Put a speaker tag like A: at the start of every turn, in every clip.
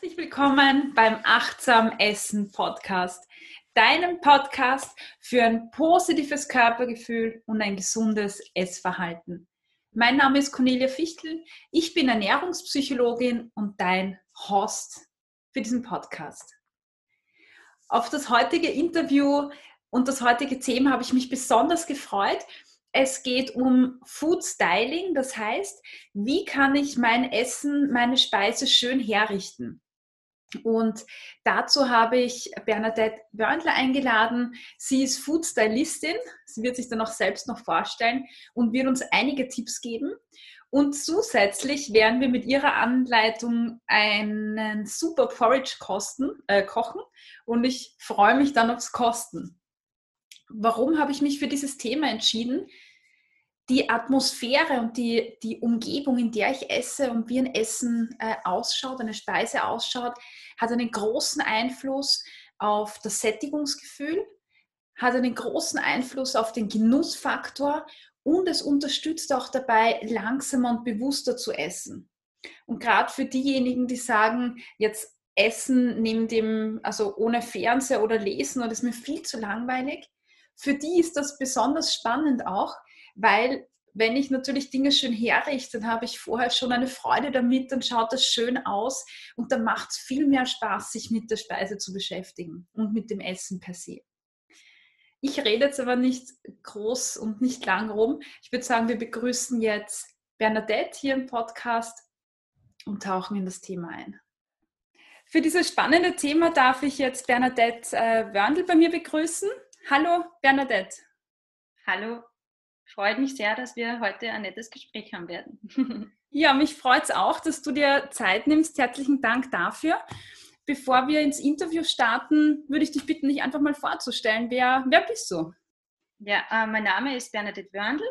A: Herzlich willkommen beim Achtsam Essen Podcast, deinem Podcast für ein positives Körpergefühl und ein gesundes Essverhalten. Mein Name ist Cornelia Fichtel, ich bin Ernährungspsychologin und dein Host für diesen Podcast. Auf das heutige Interview und das heutige Thema habe ich mich besonders gefreut, es geht um Food Styling, das heißt, wie kann ich mein Essen, meine Speise schön herrichten? Und dazu habe ich Bernadette Wörndler eingeladen. Sie ist Food Stylistin. Sie wird sich dann auch selbst noch vorstellen und wird uns einige Tipps geben. Und zusätzlich werden wir mit ihrer Anleitung einen super Porridge kosten, äh, kochen. Und ich freue mich dann aufs Kosten. Warum habe ich mich für dieses Thema entschieden? Die Atmosphäre und die, die Umgebung, in der ich esse und wie ein Essen äh, ausschaut, eine Speise ausschaut, hat einen großen Einfluss auf das Sättigungsgefühl, hat einen großen Einfluss auf den Genussfaktor und es unterstützt auch dabei, langsamer und bewusster zu essen. Und gerade für diejenigen, die sagen, jetzt Essen neben dem, also ohne Fernseher oder Lesen oder ist mir viel zu langweilig, für die ist das besonders spannend auch, weil wenn ich natürlich Dinge schön herrichte, dann habe ich vorher schon eine Freude damit, dann schaut das schön aus und dann macht es viel mehr Spaß, sich mit der Speise zu beschäftigen und mit dem Essen per se. Ich rede jetzt aber nicht groß und nicht lang rum. Ich würde sagen, wir begrüßen jetzt Bernadette hier im Podcast und tauchen in das Thema ein. Für dieses spannende Thema darf ich jetzt Bernadette äh, Wörndl bei mir begrüßen. Hallo Bernadette.
B: Hallo freut mich sehr, dass wir heute ein nettes Gespräch haben werden.
A: ja, mich freut es auch, dass du dir Zeit nimmst. Herzlichen Dank dafür. Bevor wir ins Interview starten, würde ich dich bitten, dich einfach mal vorzustellen. Wer, wer bist du?
B: Ja, äh, mein Name ist Bernadette Wörndl.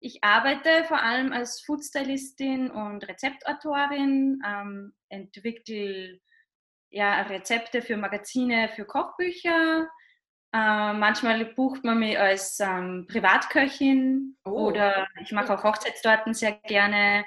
B: Ich arbeite vor allem als Foodstylistin und Rezeptautorin, ähm, entwickle ja, Rezepte für Magazine, für Kochbücher, äh, manchmal bucht man mich als ähm, Privatköchin oh. oder ich mache auch Hochzeitstorten sehr gerne.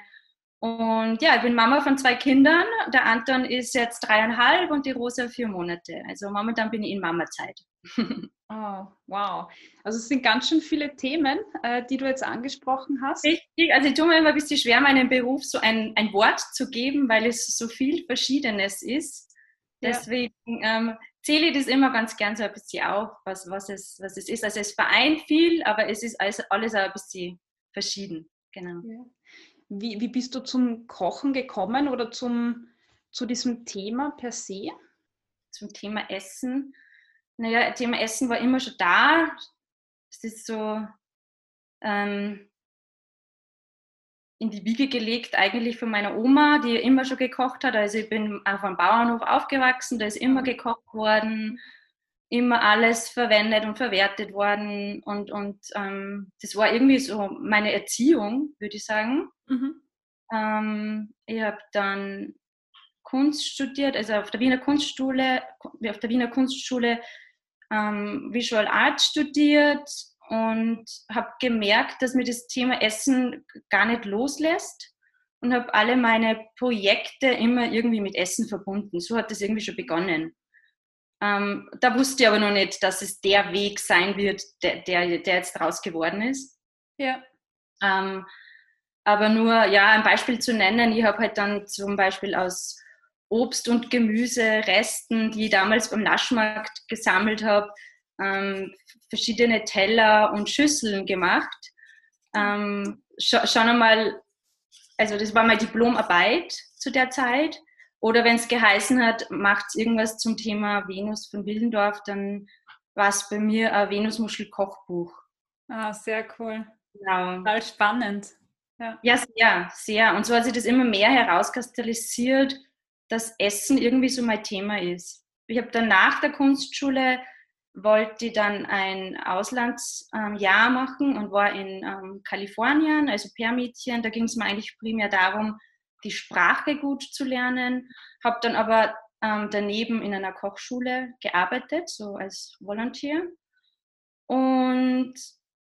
B: Und ja, ich bin Mama von zwei Kindern. Der Anton ist jetzt dreieinhalb und die Rosa vier Monate. Also momentan bin ich in Mamazeit.
A: Oh, wow. Also es sind ganz schön viele Themen, äh, die du jetzt angesprochen hast.
B: Richtig, also ich tue mir immer ein bisschen schwer, meinem Beruf so ein, ein Wort zu geben, weil es so viel Verschiedenes ist. Deswegen ähm, zähle ich das immer ganz gern so ein bisschen auf, was, was, es, was es ist. Also es vereint viel, aber es ist alles, alles auch ein bisschen verschieden. Genau. Ja.
A: Wie, wie bist du zum Kochen gekommen oder zum, zu diesem Thema per se?
B: Zum Thema Essen. Naja, Thema Essen war immer schon da. Es ist so, ähm, in die Wiege gelegt, eigentlich von meiner Oma, die immer schon gekocht hat. Also ich bin auf einem Bauernhof aufgewachsen, da ist immer gekocht worden, immer alles verwendet und verwertet worden. Und, und ähm, das war irgendwie so meine Erziehung, würde ich sagen. Mhm. Ähm, ich habe dann Kunst studiert, also auf der Wiener Kunstschule, auf der Wiener Kunstschule ähm, Visual Art studiert und habe gemerkt, dass mir das Thema Essen gar nicht loslässt und habe alle meine Projekte immer irgendwie mit Essen verbunden. So hat das irgendwie schon begonnen. Ähm, da wusste ich aber noch nicht, dass es der Weg sein wird, der, der, der jetzt draus geworden ist. Ja. Ähm, aber nur, ja, ein Beispiel zu nennen, ich habe halt dann zum Beispiel aus Obst und Gemüse, Resten, die ich damals beim Naschmarkt gesammelt habe, ähm, verschiedene Teller und Schüsseln gemacht. Ähm, sch schon einmal, also das war meine Diplomarbeit zu der Zeit. Oder wenn es geheißen hat, macht irgendwas zum Thema Venus von Willendorf, dann war es bei mir ein Venusmuschel-Kochbuch.
A: Ah, sehr cool. Genau. Total spannend.
B: Ja. ja, sehr, sehr. Und so hat sich das immer mehr herauskristallisiert, dass Essen irgendwie so mein Thema ist. Ich habe dann nach der Kunstschule wollte dann ein Auslandsjahr ähm, machen und war in ähm, Kalifornien, also Per-Mädchen. Da ging es mir eigentlich primär darum, die Sprache gut zu lernen. Habe dann aber ähm, daneben in einer Kochschule gearbeitet, so als Volunteer. Und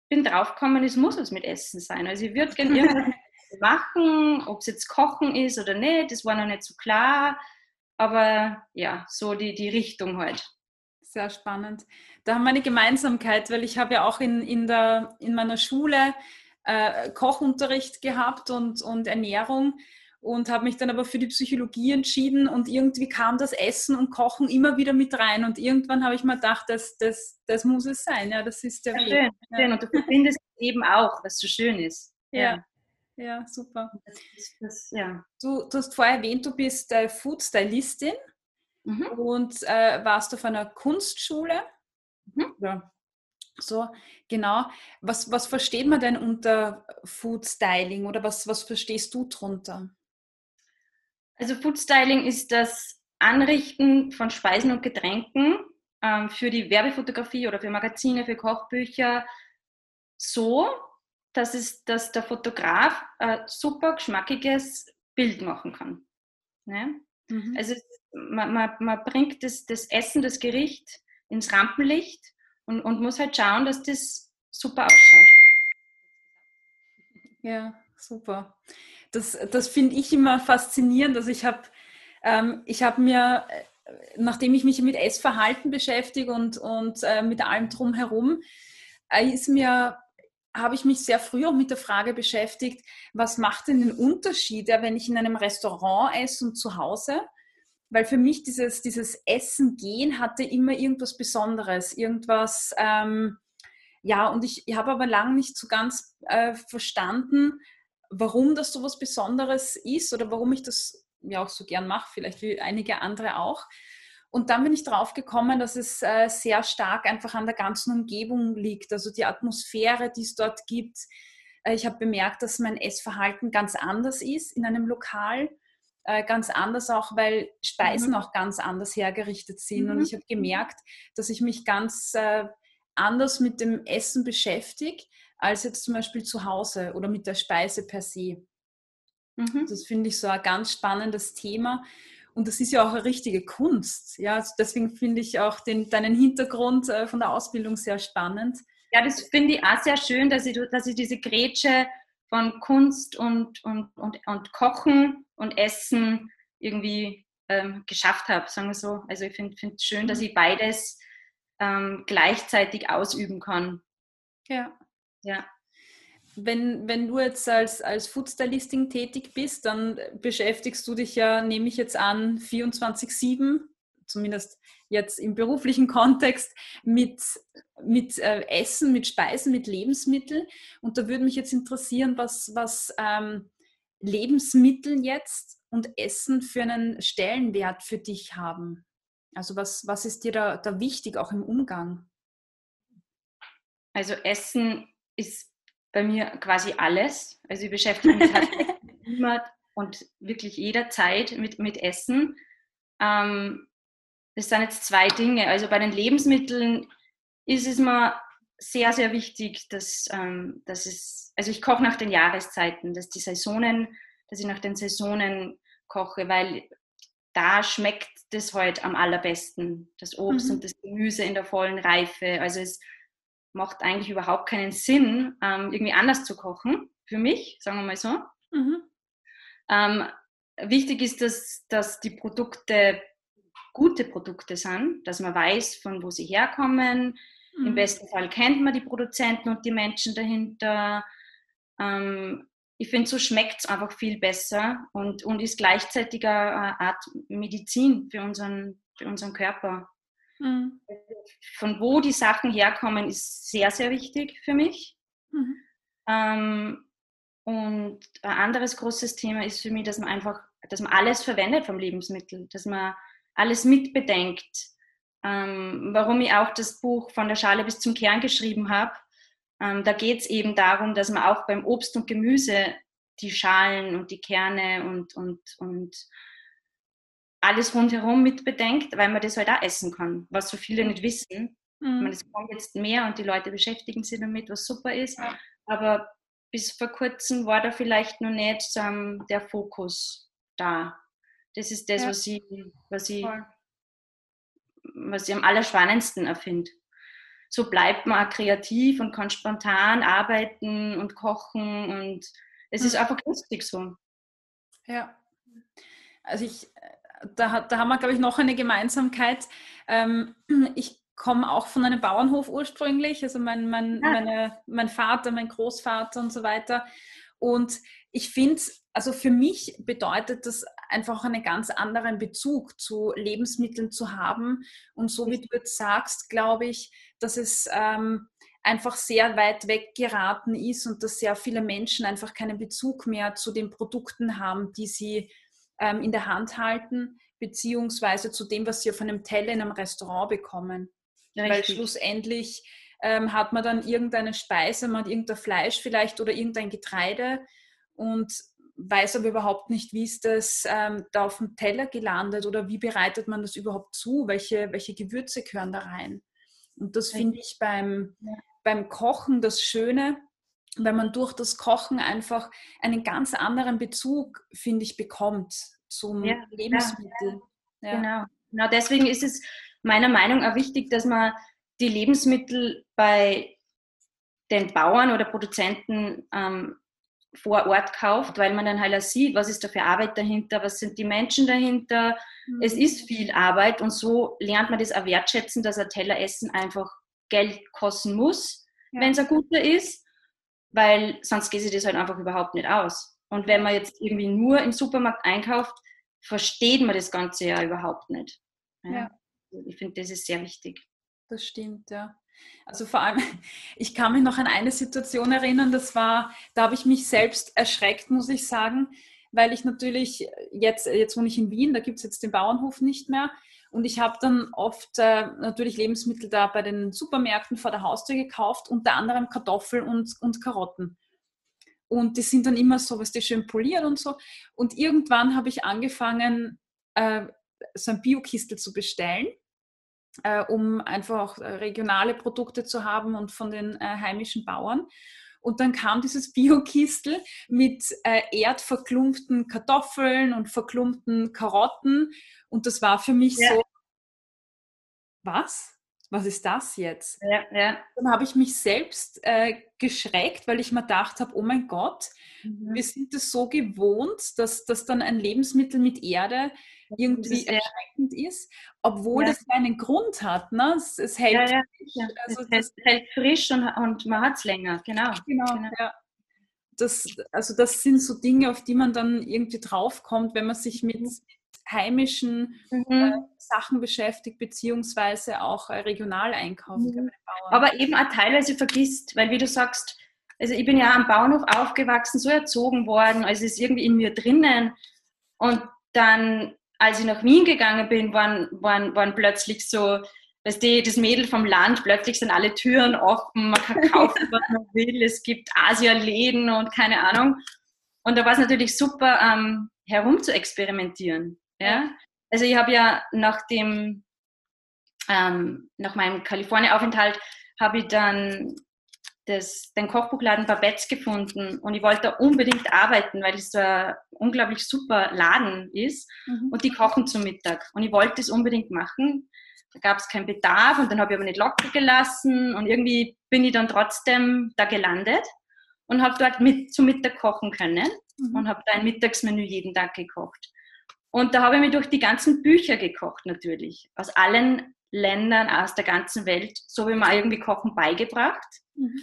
B: bin draufgekommen, es muss was mit Essen sein. Also ich würde gerne irgendwas machen, ob es jetzt Kochen ist oder nicht, das war noch nicht so klar. aber ja, so die, die Richtung halt.
A: Sehr spannend. Da haben wir eine Gemeinsamkeit, weil ich habe ja auch in, in, der, in meiner Schule äh, Kochunterricht gehabt und, und Ernährung und habe mich dann aber für die Psychologie entschieden und irgendwie kam das Essen und Kochen immer wieder mit rein und irgendwann habe ich mir gedacht, das, das, das muss es sein, ja, das ist der
B: ja, Weg. Schön, ja. schön. und du verbindest eben auch, was so schön ist.
A: Ja, ja, ja super. Das, das, ja. Du, du, hast vorher erwähnt, du bist äh, Food Stylistin mhm. und äh, warst auf einer Kunstschule. Mhm. Ja. So, genau. Was, was versteht man denn unter Food Styling oder was, was verstehst du drunter?
B: Also Food Styling ist das Anrichten von Speisen und Getränken ähm, für die Werbefotografie oder für Magazine, für Kochbücher so, dass, es, dass der Fotograf ein super geschmackiges Bild machen kann. Ne? Mhm. Also man, man, man bringt das, das, Essen, das Gericht ins Rampenlicht und, und muss halt schauen, dass das super ausschaut.
A: Ja, super das, das finde ich immer faszinierend. Also ich habe ähm, hab mir, äh, nachdem ich mich mit Essverhalten beschäftige und, und äh, mit allem drumherum, äh, ist mir habe ich mich sehr früh auch mit der Frage beschäftigt, was macht denn den Unterschied, wenn ich in einem Restaurant esse und zu Hause? Weil für mich dieses, dieses Essen gehen hatte immer irgendwas Besonderes, irgendwas, ähm, ja, und ich, ich habe aber lange nicht so ganz äh, verstanden, warum das so was Besonderes ist oder warum ich das ja auch so gern mache, vielleicht wie einige andere auch. Und dann bin ich drauf gekommen, dass es äh, sehr stark einfach an der ganzen Umgebung liegt, also die Atmosphäre, die es dort gibt. Äh, ich habe bemerkt, dass mein Essverhalten ganz anders ist in einem Lokal, äh, ganz anders auch, weil Speisen mhm. auch ganz anders hergerichtet sind. Mhm. Und ich habe gemerkt, dass ich mich ganz anders mit dem Essen beschäftige als jetzt zum Beispiel zu Hause oder mit der Speise per se. Mhm. Das finde ich so ein ganz spannendes Thema. Und das ist ja auch eine richtige Kunst. Ja, also deswegen finde ich auch den, deinen Hintergrund äh, von der Ausbildung sehr spannend.
B: Ja, das finde ich auch sehr schön, dass ich, dass ich diese Grätsche von Kunst und, und, und, und Kochen und Essen irgendwie ähm, geschafft habe, sagen wir so. Also ich finde es schön, dass mhm. ich beides ähm, gleichzeitig ausüben kann.
A: Ja. Ja. Wenn, wenn du jetzt als, als Foodstylisting tätig bist, dann beschäftigst du dich ja, nehme ich jetzt an, 24-7, zumindest jetzt im beruflichen Kontext, mit, mit äh, Essen, mit Speisen, mit Lebensmitteln. Und da würde mich jetzt interessieren, was, was ähm, Lebensmittel jetzt und Essen für einen Stellenwert für dich haben. Also was, was ist dir da, da wichtig, auch im Umgang?
B: Also Essen ist bei mir quasi alles. Also ich beschäftige mich halt immer und wirklich jederzeit mit, mit Essen. Ähm, das sind jetzt zwei Dinge. Also bei den Lebensmitteln ist es mir sehr, sehr wichtig, dass, ähm, dass es, also ich koche nach den Jahreszeiten, dass die Saisonen, dass ich nach den Saisonen koche, weil da schmeckt das heute halt am allerbesten. Das Obst mhm. und das Gemüse in der vollen Reife. Also es macht eigentlich überhaupt keinen Sinn, ähm, irgendwie anders zu kochen, für mich, sagen wir mal so. Mhm. Ähm, wichtig ist, dass, dass die Produkte gute Produkte sind, dass man weiß, von wo sie herkommen. Mhm. Im besten Fall kennt man die Produzenten und die Menschen dahinter. Ähm, ich finde, so schmeckt es einfach viel besser und, und ist gleichzeitig eine Art Medizin für unseren, für unseren Körper. Mhm. Von wo die Sachen herkommen, ist sehr, sehr wichtig für mich. Mhm. Ähm, und ein anderes großes Thema ist für mich, dass man einfach, dass man alles verwendet vom Lebensmittel, dass man alles mitbedenkt. Ähm, warum ich auch das Buch von der Schale bis zum Kern geschrieben habe. Ähm, da geht es eben darum, dass man auch beim Obst und Gemüse die Schalen und die Kerne und, und, und alles rundherum mit bedenkt, weil man das halt auch essen kann, was so viele nicht wissen. Mhm. meine, es kommt jetzt mehr und die Leute beschäftigen sich damit, was super ist. Ja. Aber bis vor kurzem war da vielleicht noch nicht ähm, der Fokus da. Das ist das, ja. was ich, was ich, was ich am allerspannendsten erfinde. So bleibt man auch kreativ und kann spontan arbeiten und kochen und es mhm. ist einfach lustig so.
A: Ja. Also ich da, da haben wir, glaube ich, noch eine Gemeinsamkeit. Ähm, ich komme auch von einem Bauernhof ursprünglich, also mein, mein, ja. meine, mein Vater, mein Großvater und so weiter. Und ich finde, also für mich bedeutet das einfach einen ganz anderen Bezug zu Lebensmitteln zu haben. Und so wie du jetzt sagst, glaube ich, dass es ähm, einfach sehr weit weg geraten ist und dass sehr viele Menschen einfach keinen Bezug mehr zu den Produkten haben, die sie ähm, in der Hand halten, beziehungsweise zu dem, was sie auf einem Teller in einem Restaurant bekommen. Richtig. Weil schlussendlich ähm, hat man dann irgendeine Speise, man hat irgendein Fleisch vielleicht oder irgendein Getreide und weiß aber überhaupt nicht, wie ist das ähm, da auf dem Teller gelandet oder wie bereitet man das überhaupt zu, welche, welche Gewürze gehören da rein. Und das finde ich beim, ja. beim Kochen das Schöne, wenn man durch das Kochen einfach einen ganz anderen Bezug, finde ich, bekommt zum ja, Lebensmittel.
B: Ja. Genau. genau, deswegen ist es meiner Meinung nach wichtig, dass man die Lebensmittel bei den Bauern oder Produzenten ähm, vor Ort kauft, weil man dann halt auch sieht, was ist da für Arbeit dahinter, was sind die Menschen dahinter. Mhm. Es ist viel Arbeit und so lernt man das auch wertschätzen, dass ein Teller Essen einfach Geld kosten muss, ja. wenn es ein guter ist, weil sonst geht sich das halt einfach überhaupt nicht aus. Und wenn man jetzt irgendwie nur im Supermarkt einkauft, versteht man das Ganze ja überhaupt nicht. Ja. ja. Ich finde, das ist sehr wichtig.
A: Das stimmt, ja. Also vor allem, ich kann mich noch an eine Situation erinnern, das war, da habe ich mich selbst erschreckt, muss ich sagen, weil ich natürlich jetzt, jetzt wohne ich in Wien, da gibt es jetzt den Bauernhof nicht mehr. Und ich habe dann oft äh, natürlich Lebensmittel da bei den Supermärkten vor der Haustür gekauft, unter anderem Kartoffeln und, und Karotten. Und die sind dann immer so, was die schön poliert und so. Und irgendwann habe ich angefangen, äh, so ein Biokistel zu bestellen äh, um einfach auch äh, regionale Produkte zu haben und von den äh, heimischen Bauern. Und dann kam dieses Biokistel mit äh, erdverklumpten Kartoffeln und verklumpten Karotten. Und das war für mich ja. so, was? Was ist das jetzt? Ja, ja. Dann habe ich mich selbst äh, geschreckt, weil ich mir gedacht habe, oh mein Gott, mhm. wir sind es so gewohnt, dass, dass dann ein Lebensmittel mit Erde irgendwie erschreckend ist, obwohl das einen Grund hat. Ne? Es, es hält frisch.
B: Also es hält, hält, frisch und, und man hat es länger, genau. Genau, genau.
A: Das, also das sind so Dinge, auf die man dann irgendwie draufkommt, wenn man sich mit mhm. Heimischen mhm. äh, Sachen beschäftigt, beziehungsweise auch äh, regional einkauft. Mhm.
B: Aber eben auch teilweise vergisst, weil wie du sagst, also ich bin ja am Bauernhof aufgewachsen, so erzogen worden, also es ist irgendwie in mir drinnen. Und dann als ich nach Wien gegangen bin, waren, waren, waren plötzlich so, weißt du, das Mädel vom Land, plötzlich sind alle Türen offen, man kann kaufen, was man will, es gibt Asia-Läden und keine Ahnung. Und da war es natürlich super, ähm, herum zu experimentieren. Ja? Also ich habe ja nach dem, ähm, nach meinem Kalifornien-Aufenthalt, habe ich dann das, den Kochbuchladen Babettes gefunden und ich wollte da unbedingt arbeiten, weil es so ein unglaublich super Laden ist mhm. und die kochen zum Mittag. Und ich wollte es unbedingt machen. Da gab es keinen Bedarf und dann habe ich aber nicht locker gelassen und irgendwie bin ich dann trotzdem da gelandet und habe dort mit zum Mittag kochen können mhm. und habe da ein Mittagsmenü jeden Tag gekocht. Und da habe ich mir durch die ganzen Bücher gekocht natürlich, aus allen Ländern, aus der ganzen Welt, so wie man irgendwie Kochen beigebracht. Mhm.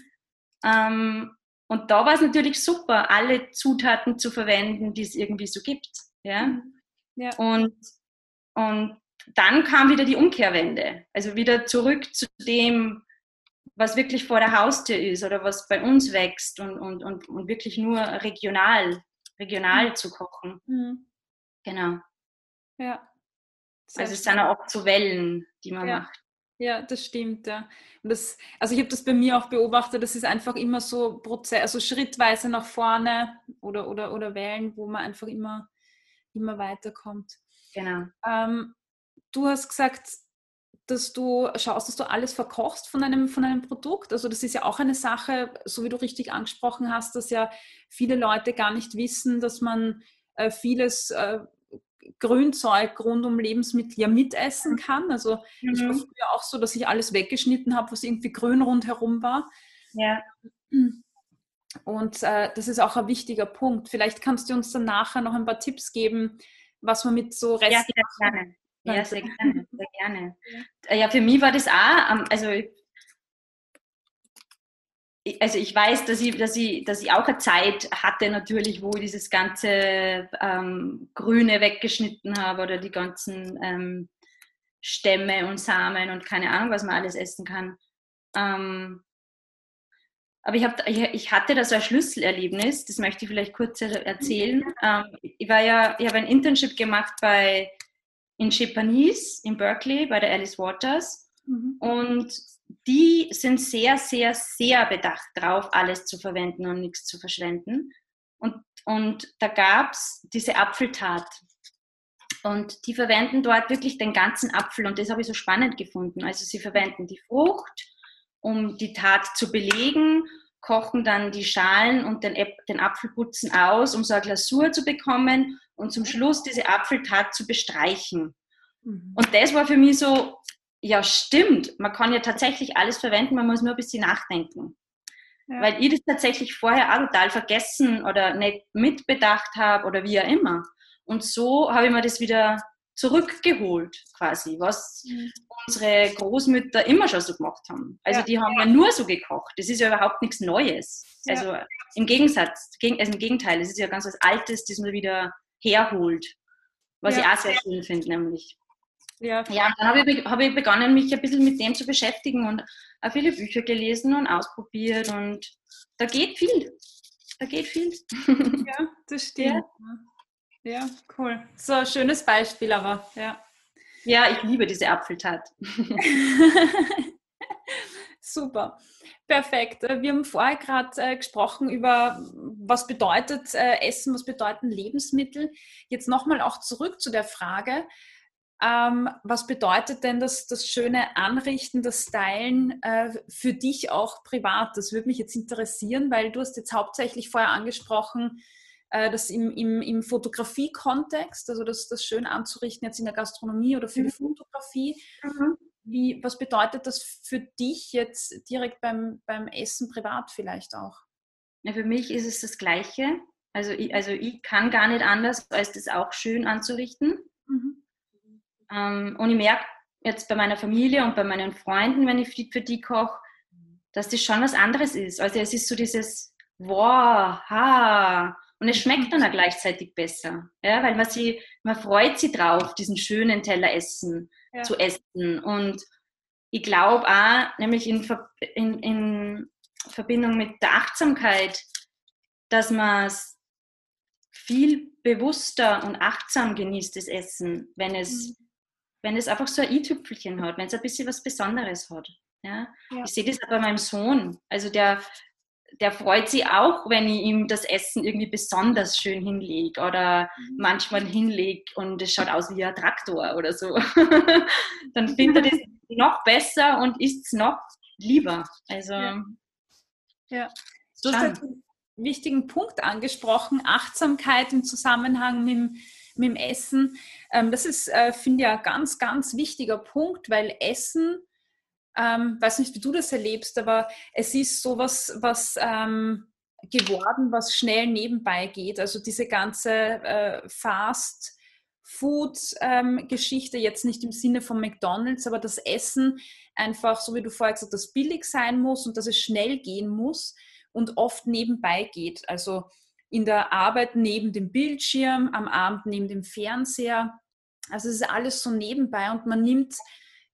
B: Ähm, und da war es natürlich super, alle Zutaten zu verwenden, die es irgendwie so gibt. Ja? Mhm. ja. Und, und dann kam wieder die Umkehrwende. Also wieder zurück zu dem, was wirklich vor der Haustür ist oder was bei uns wächst und, und, und, und wirklich nur regional, regional mhm. zu kochen. Mhm. Genau. Ja. also es sind auch so Wellen, die man ja. macht.
A: Ja, das stimmt, ja. Und das, also ich habe das bei mir auch beobachtet, das ist einfach immer so Prozess, also schrittweise nach vorne oder, oder, oder Wellen, wo man einfach immer, immer weiterkommt. Genau. Ähm, du hast gesagt, dass du schaust, dass du alles verkochst von einem, von einem Produkt. Also das ist ja auch eine Sache, so wie du richtig angesprochen hast, dass ja viele Leute gar nicht wissen, dass man äh, vieles äh, Grünzeug rund um Lebensmittel ja mitessen kann. Also mhm. ich war früher auch so, dass ich alles weggeschnitten habe, was irgendwie grün rundherum war. Ja. Und äh, das ist auch ein wichtiger Punkt. Vielleicht kannst du uns dann nachher noch ein paar Tipps geben, was man mit so
B: Resten... Ja, sehr gerne. Ja, sehr gerne. Sehr gerne. Ja, für mich war das auch, also also ich weiß, dass ich, dass, ich, dass ich auch eine Zeit hatte natürlich, wo ich dieses ganze ähm, Grüne weggeschnitten habe oder die ganzen ähm, Stämme und Samen und keine Ahnung, was man alles essen kann. Ähm, aber ich, hab, ich, ich, hatte da so ein Schlüsselerlebnis, das möchte ich vielleicht kurz erzählen. Ähm, ich war ja, ich habe ein Internship gemacht bei in Japanese in Berkeley bei der Alice Waters mhm. und die sind sehr, sehr, sehr bedacht drauf, alles zu verwenden und nichts zu verschwenden. Und, und da gab es diese Apfeltat. Und die verwenden dort wirklich den ganzen Apfel und das habe ich so spannend gefunden. Also sie verwenden die Frucht, um die Tat zu belegen, kochen dann die Schalen und den, den Apfelputzen aus, um so eine Glasur zu bekommen und zum Schluss diese Apfeltat zu bestreichen. Mhm. Und das war für mich so, ja, stimmt. Man kann ja tatsächlich alles verwenden, man muss nur ein bisschen nachdenken. Ja. Weil ich das tatsächlich vorher auch total vergessen oder nicht mitbedacht habe oder wie auch immer. Und so habe ich mir das wieder zurückgeholt, quasi, was mhm. unsere Großmütter immer schon so gemacht haben. Also ja. die haben ja nur so gekocht. Das ist ja überhaupt nichts Neues. Ja. Also im Gegensatz, also im Gegenteil, es ist ja ganz was Altes, das man wieder herholt. Was ich auch sehr schön finde, nämlich. Ja, ja dann habe ich, hab ich begonnen, mich ein bisschen mit dem zu beschäftigen und auch viele Bücher gelesen und ausprobiert und da geht viel. Da geht viel.
A: Ja, das stimmt. Ja, ja cool. So ein schönes Beispiel aber, ja.
B: Ja, ich liebe diese Apfeltat.
A: Super. Perfekt. Wir haben vorher gerade äh, gesprochen über, was bedeutet äh, Essen, was bedeuten Lebensmittel. Jetzt nochmal auch zurück zu der Frage, ähm, was bedeutet denn das, das schöne Anrichten, das Stylen äh, für dich auch privat? Das würde mich jetzt interessieren, weil du hast jetzt hauptsächlich vorher angesprochen, äh, das im, im, im Fotografie-Kontext, also das, das schön anzurichten jetzt in der Gastronomie oder für mhm. die Fotografie. Mhm. Wie, was bedeutet das für dich jetzt direkt beim, beim Essen privat vielleicht auch?
B: Ja, für mich ist es das Gleiche. Also ich, also ich kann gar nicht anders, als das auch schön anzurichten. Mhm. Ähm, und ich merke jetzt bei meiner Familie und bei meinen Freunden, wenn ich für die koche, dass das schon was anderes ist. Also es ist so dieses wow, ha. Und es schmeckt dann auch gleichzeitig besser. Ja, weil man, sie, man freut sich drauf, diesen schönen Teller essen, ja. zu essen. Und ich glaube auch, nämlich in, in, in Verbindung mit der Achtsamkeit, dass man es viel bewusster und achtsam genießt, das Essen, wenn es mhm wenn es einfach so ein i-Tüpfelchen hat, wenn es ein bisschen was Besonderes hat. Ja? ja. Ich sehe das auch bei meinem Sohn. Also der, der freut sich auch, wenn ich ihm das Essen irgendwie besonders schön hinlege oder mhm. manchmal hinlege und es schaut aus wie ein Traktor oder so. Dann findet er das noch besser und isst es noch lieber. Also
A: ja. ja. Du hast einen wichtigen Punkt angesprochen, Achtsamkeit im Zusammenhang mit dem mit dem Essen. Ähm, das ist, äh, finde ich, ein ganz, ganz wichtiger Punkt, weil Essen, ähm, weiß nicht, wie du das erlebst, aber es ist sowas, was ähm, geworden, was schnell nebenbei geht. Also diese ganze äh, Fast Food-Geschichte, ähm, jetzt nicht im Sinne von McDonald's, aber das Essen einfach, so wie du vorher gesagt hast, billig sein muss und dass es schnell gehen muss und oft nebenbei geht. Also in der Arbeit neben dem Bildschirm, am Abend neben dem Fernseher. Also es ist alles so nebenbei und man nimmt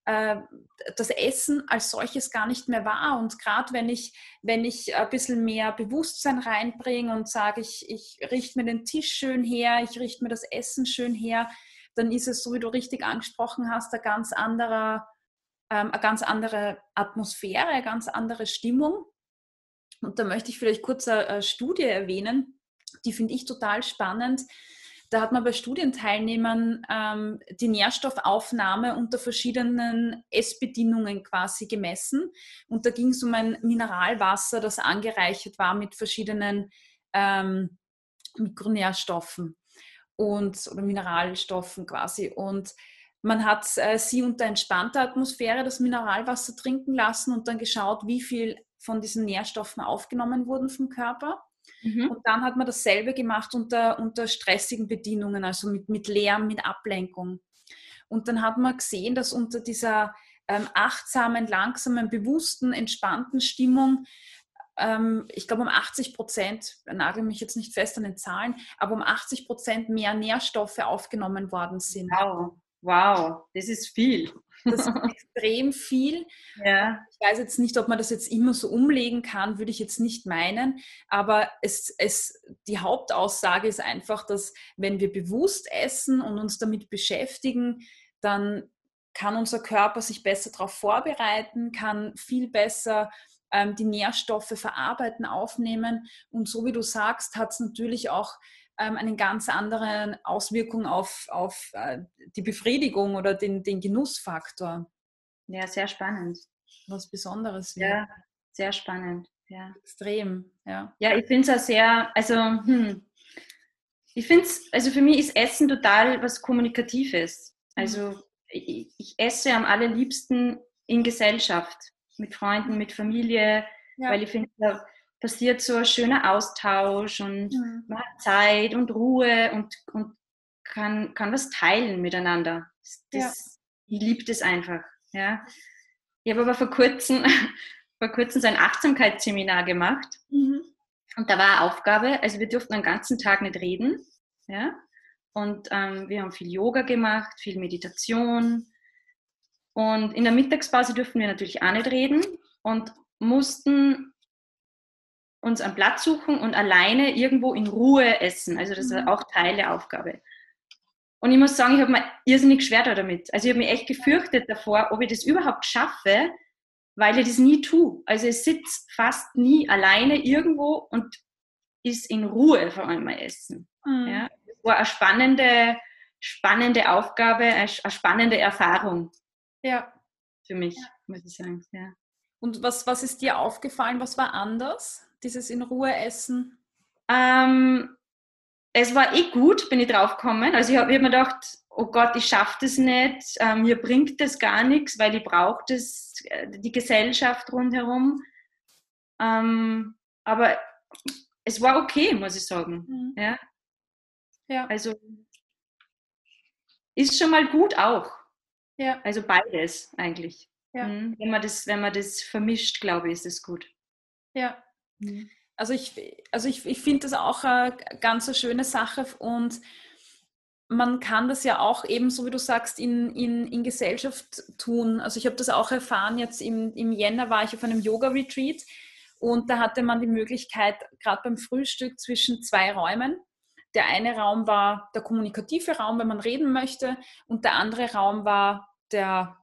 A: äh, das Essen als solches gar nicht mehr wahr. Und gerade wenn ich, wenn ich ein bisschen mehr Bewusstsein reinbringe und sage, ich, ich richte mir den Tisch schön her, ich richte mir das Essen schön her, dann ist es, so wie du richtig angesprochen hast, ein ganz anderer, ähm, eine ganz andere Atmosphäre, eine ganz andere Stimmung. Und da möchte ich vielleicht kurz eine, eine Studie erwähnen, die finde ich total spannend. Da hat man bei Studienteilnehmern ähm, die Nährstoffaufnahme unter verschiedenen Essbedingungen quasi gemessen. Und da ging es um ein Mineralwasser, das angereichert war mit verschiedenen ähm, Mikronährstoffen und, oder Mineralstoffen quasi. Und man hat äh, sie unter entspannter Atmosphäre das Mineralwasser trinken lassen und dann geschaut, wie viel von diesen Nährstoffen aufgenommen wurden vom Körper. Mhm. Und dann hat man dasselbe gemacht unter, unter stressigen Bedingungen, also mit, mit Lärm, mit Ablenkung. Und dann hat man gesehen, dass unter dieser ähm, achtsamen, langsamen, bewussten, entspannten Stimmung ähm, ich glaube um 80 Prozent, nagel mich jetzt nicht fest an den Zahlen, aber um 80 Prozent mehr Nährstoffe aufgenommen worden sind.
B: Wow, wow, das ist viel.
A: Das ist extrem viel. Ja. Ich weiß jetzt nicht, ob man das jetzt immer so umlegen kann, würde ich jetzt nicht meinen. Aber es, es, die Hauptaussage ist einfach, dass wenn wir bewusst essen und uns damit beschäftigen, dann kann unser Körper sich besser darauf vorbereiten, kann viel besser ähm, die Nährstoffe verarbeiten, aufnehmen. Und so wie du sagst, hat es natürlich auch ähm, eine ganz andere Auswirkung auf, auf äh, die Befriedigung oder den, den Genussfaktor.
B: Ja, sehr spannend.
A: Was Besonderes.
B: Wird. Ja, sehr spannend. Ja.
A: Extrem, ja.
B: Ja, ich finde es auch sehr, also, hm, ich finde es, also für mich ist Essen total was Kommunikatives. Also mhm. ich, ich, esse am allerliebsten in Gesellschaft mit Freunden, mit Familie, ja. weil ich finde, passiert so ein schöner Austausch und mhm. man hat Zeit und Ruhe und, und kann, kann was teilen miteinander. Das, ja. Ich liebe das einfach. Ja. Ich habe aber vor kurzem, vor kurzem so ein Achtsamkeitsseminar gemacht. Mhm. Und da war eine Aufgabe, also wir durften den ganzen Tag nicht reden. Ja? Und ähm, wir haben viel Yoga gemacht, viel Meditation, und in der Mittagspause durften wir natürlich auch nicht reden und mussten uns einen Platz suchen und alleine irgendwo in Ruhe essen. Also das ist mhm. auch Teil der Aufgabe. Und ich muss sagen, ich habe mir irrsinnig schwer damit. Also ich habe mich echt gefürchtet davor, ob ich das überhaupt schaffe, weil ich das nie tue. Also ich sitze fast nie alleine irgendwo und ist in Ruhe vor allem mal essen. Mhm. Ja, das war eine spannende, spannende Aufgabe, eine spannende Erfahrung.
A: Ja.
B: Für mich, ja. muss ich sagen. Ja.
A: Und was, was ist dir aufgefallen? Was war anders, dieses in Ruhe essen?
B: Ähm, es war eh gut, bin ich drauf gekommen. Also ich habe hab mir gedacht, oh Gott, ich schaffe das nicht, ähm, mir bringt das gar nichts, weil ich brauche das, äh, die Gesellschaft rundherum. Ähm, aber es war okay, muss ich sagen. Mhm. Ja? ja. Also ist schon mal gut auch. Ja. Also beides eigentlich. Ja. Mhm. Wenn, man das, wenn man das vermischt, glaube ich, ist es gut.
A: Ja. Mhm. Also ich, also ich, ich finde das auch eine ganz eine schöne Sache und man kann das ja auch eben, so wie du sagst, in, in, in Gesellschaft tun. Also ich habe das auch erfahren, jetzt im, im Jänner war ich auf einem Yoga-Retreat und da hatte man die Möglichkeit, gerade beim Frühstück zwischen zwei Räumen. Der eine Raum war der kommunikative Raum, wenn man reden möchte, und der andere Raum war der,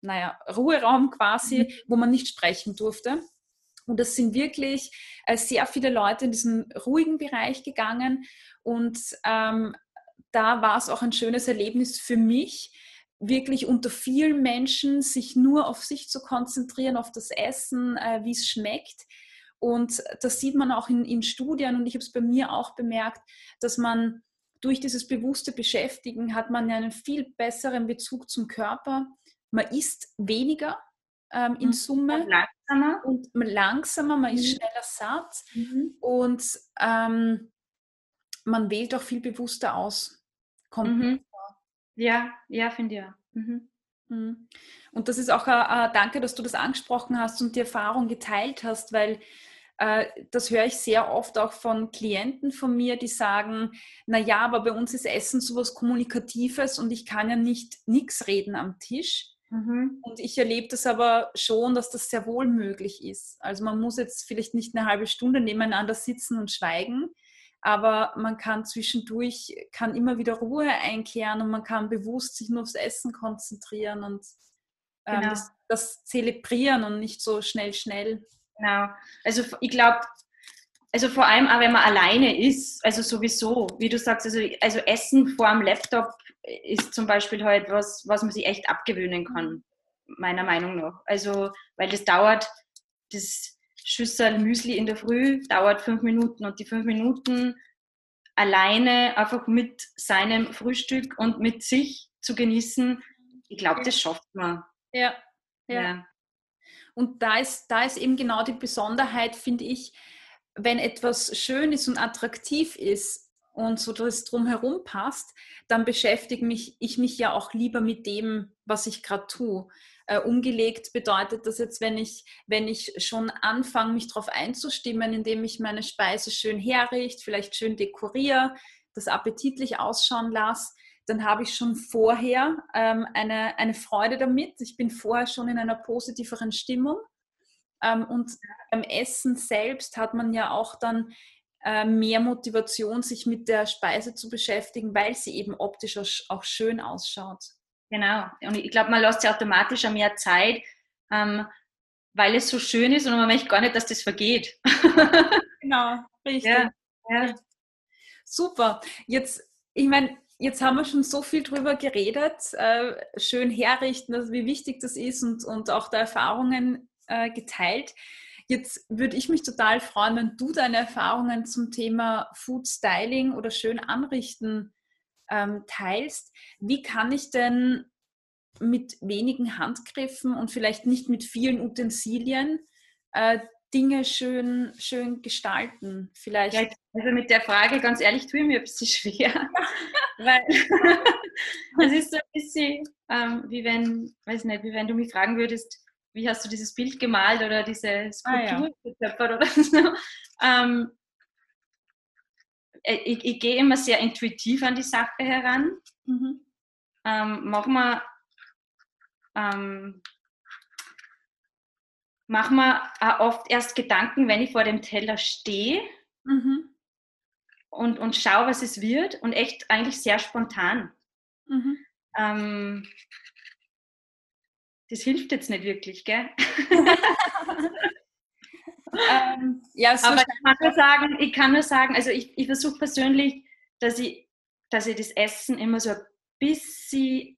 A: naja, Ruheraum quasi, mhm. wo man nicht sprechen durfte. Und es sind wirklich äh, sehr viele Leute in diesen ruhigen Bereich gegangen. Und ähm, da war es auch ein schönes Erlebnis für mich, wirklich unter vielen Menschen sich nur auf sich zu konzentrieren, auf das Essen, äh, wie es schmeckt. Und das sieht man auch in, in Studien und ich habe es bei mir auch bemerkt, dass man durch dieses bewusste Beschäftigen hat man einen viel besseren Bezug zum Körper. Man isst weniger ähm, in mhm. Summe. Und langsamer. Und langsamer, man mhm. ist schneller satt. Mhm. Und ähm, man wählt auch viel bewusster aus.
B: Kommt mhm. Ja, ja, finde ich ja. Mhm.
A: Mhm. Und das ist auch ein, Danke, dass du das angesprochen hast und die Erfahrung geteilt hast, weil äh, das höre ich sehr oft auch von Klienten von mir, die sagen, na ja, aber bei uns ist Essen sowas Kommunikatives und ich kann ja nicht nichts reden am Tisch. Mhm. Und ich erlebe das aber schon, dass das sehr wohl möglich ist. Also man muss jetzt vielleicht nicht eine halbe Stunde nebeneinander sitzen und schweigen, aber man kann zwischendurch, kann immer wieder Ruhe einkehren und man kann bewusst sich nur aufs Essen konzentrieren und ähm, genau. das, das zelebrieren und nicht so schnell, schnell.
B: Genau. Also ich glaube, also vor allem auch wenn man alleine ist, also sowieso, wie du sagst, also, also Essen vor dem Laptop ist zum Beispiel halt was, was man sich echt abgewöhnen kann, meiner Meinung nach. Also, weil das dauert, das Schüssel Müsli in der Früh dauert fünf Minuten und die fünf Minuten alleine einfach mit seinem Frühstück und mit sich zu genießen, ich glaube, das schafft man.
A: Ja, ja. ja. Und da ist, da ist eben genau die Besonderheit, finde ich, wenn etwas schön ist und attraktiv ist und so das drumherum passt, dann beschäftige mich, ich mich ja auch lieber mit dem, was ich gerade tue. Äh, umgelegt bedeutet das jetzt, wenn ich, wenn ich schon anfange, mich darauf einzustimmen, indem ich meine Speise schön herrichte, vielleicht schön dekoriere, das appetitlich ausschauen lasse, dann habe ich schon vorher ähm, eine, eine Freude damit. Ich bin vorher schon in einer positiveren Stimmung. Ähm, und beim Essen selbst hat man ja auch dann mehr Motivation, sich mit der Speise zu beschäftigen, weil sie eben optisch auch schön ausschaut.
B: Genau. Und ich glaube, man lässt sich automatisch auch mehr Zeit, ähm, weil es so schön ist und man möchte gar nicht, dass das vergeht.
A: genau, richtig. Ja, ja. Super. Jetzt, ich meine, jetzt haben wir schon so viel drüber geredet, äh, schön herrichten, also wie wichtig das ist und, und auch da Erfahrungen äh, geteilt. Jetzt würde ich mich total freuen, wenn du deine Erfahrungen zum Thema Food Styling oder schön anrichten ähm, teilst. Wie kann ich denn mit wenigen Handgriffen und vielleicht nicht mit vielen Utensilien äh, Dinge schön, schön gestalten? Vielleicht. Ja,
B: also mit der Frage, ganz ehrlich, tue ich mir ein bisschen schwer. weil es ist so ein bisschen ähm, wie wenn, weiß nicht, wie wenn du mich fragen würdest, wie hast du dieses Bild gemalt oder diese Skulptur ah, ja. oder so. Ähm, äh, ich, ich gehe immer sehr intuitiv an die Sache heran. Mhm. Ähm, mach mal, ähm, mach mir oft erst Gedanken, wenn ich vor dem Teller stehe mhm. und, und schaue, was es wird und echt eigentlich sehr spontan. Mhm. Ähm, das hilft jetzt nicht wirklich, gell? ähm, ja, so Aber ich kann nur sagen, ich kann nur sagen, also ich, ich versuche persönlich, dass ich, dass ich das Essen immer so ein bisschen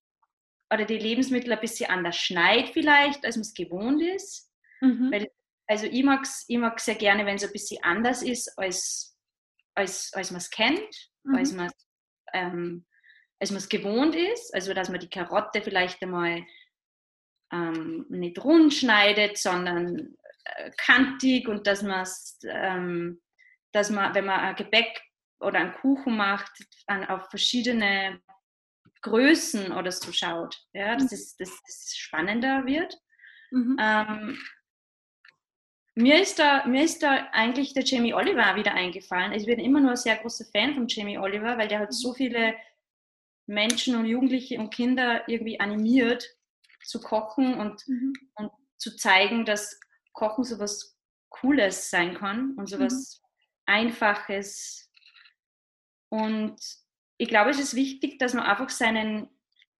B: oder die Lebensmittel ein bisschen anders schneide vielleicht, als man es gewohnt ist. Mhm. Weil, also ich mag es ich mag's sehr gerne, wenn es ein bisschen anders ist, als, als, als man es kennt, mhm. als man ähm, es gewohnt ist. Also dass man die Karotte vielleicht einmal ähm, nicht rund schneidet, sondern äh, kantig und dass man ähm, dass man, wenn man ein Gebäck oder einen Kuchen macht, an, auf verschiedene Größen oder so schaut, ja, dass es, dass es spannender wird. Mhm. Ähm, mir ist, da, mir ist da eigentlich der Jamie Oliver wieder eingefallen. Ich bin immer nur ein sehr großer Fan von Jamie Oliver, weil der hat so viele Menschen und Jugendliche und Kinder irgendwie animiert, zu kochen und, mhm. und zu zeigen, dass Kochen so was Cooles sein kann und so was mhm. Einfaches. Und ich glaube, es ist wichtig, dass man einfach seinen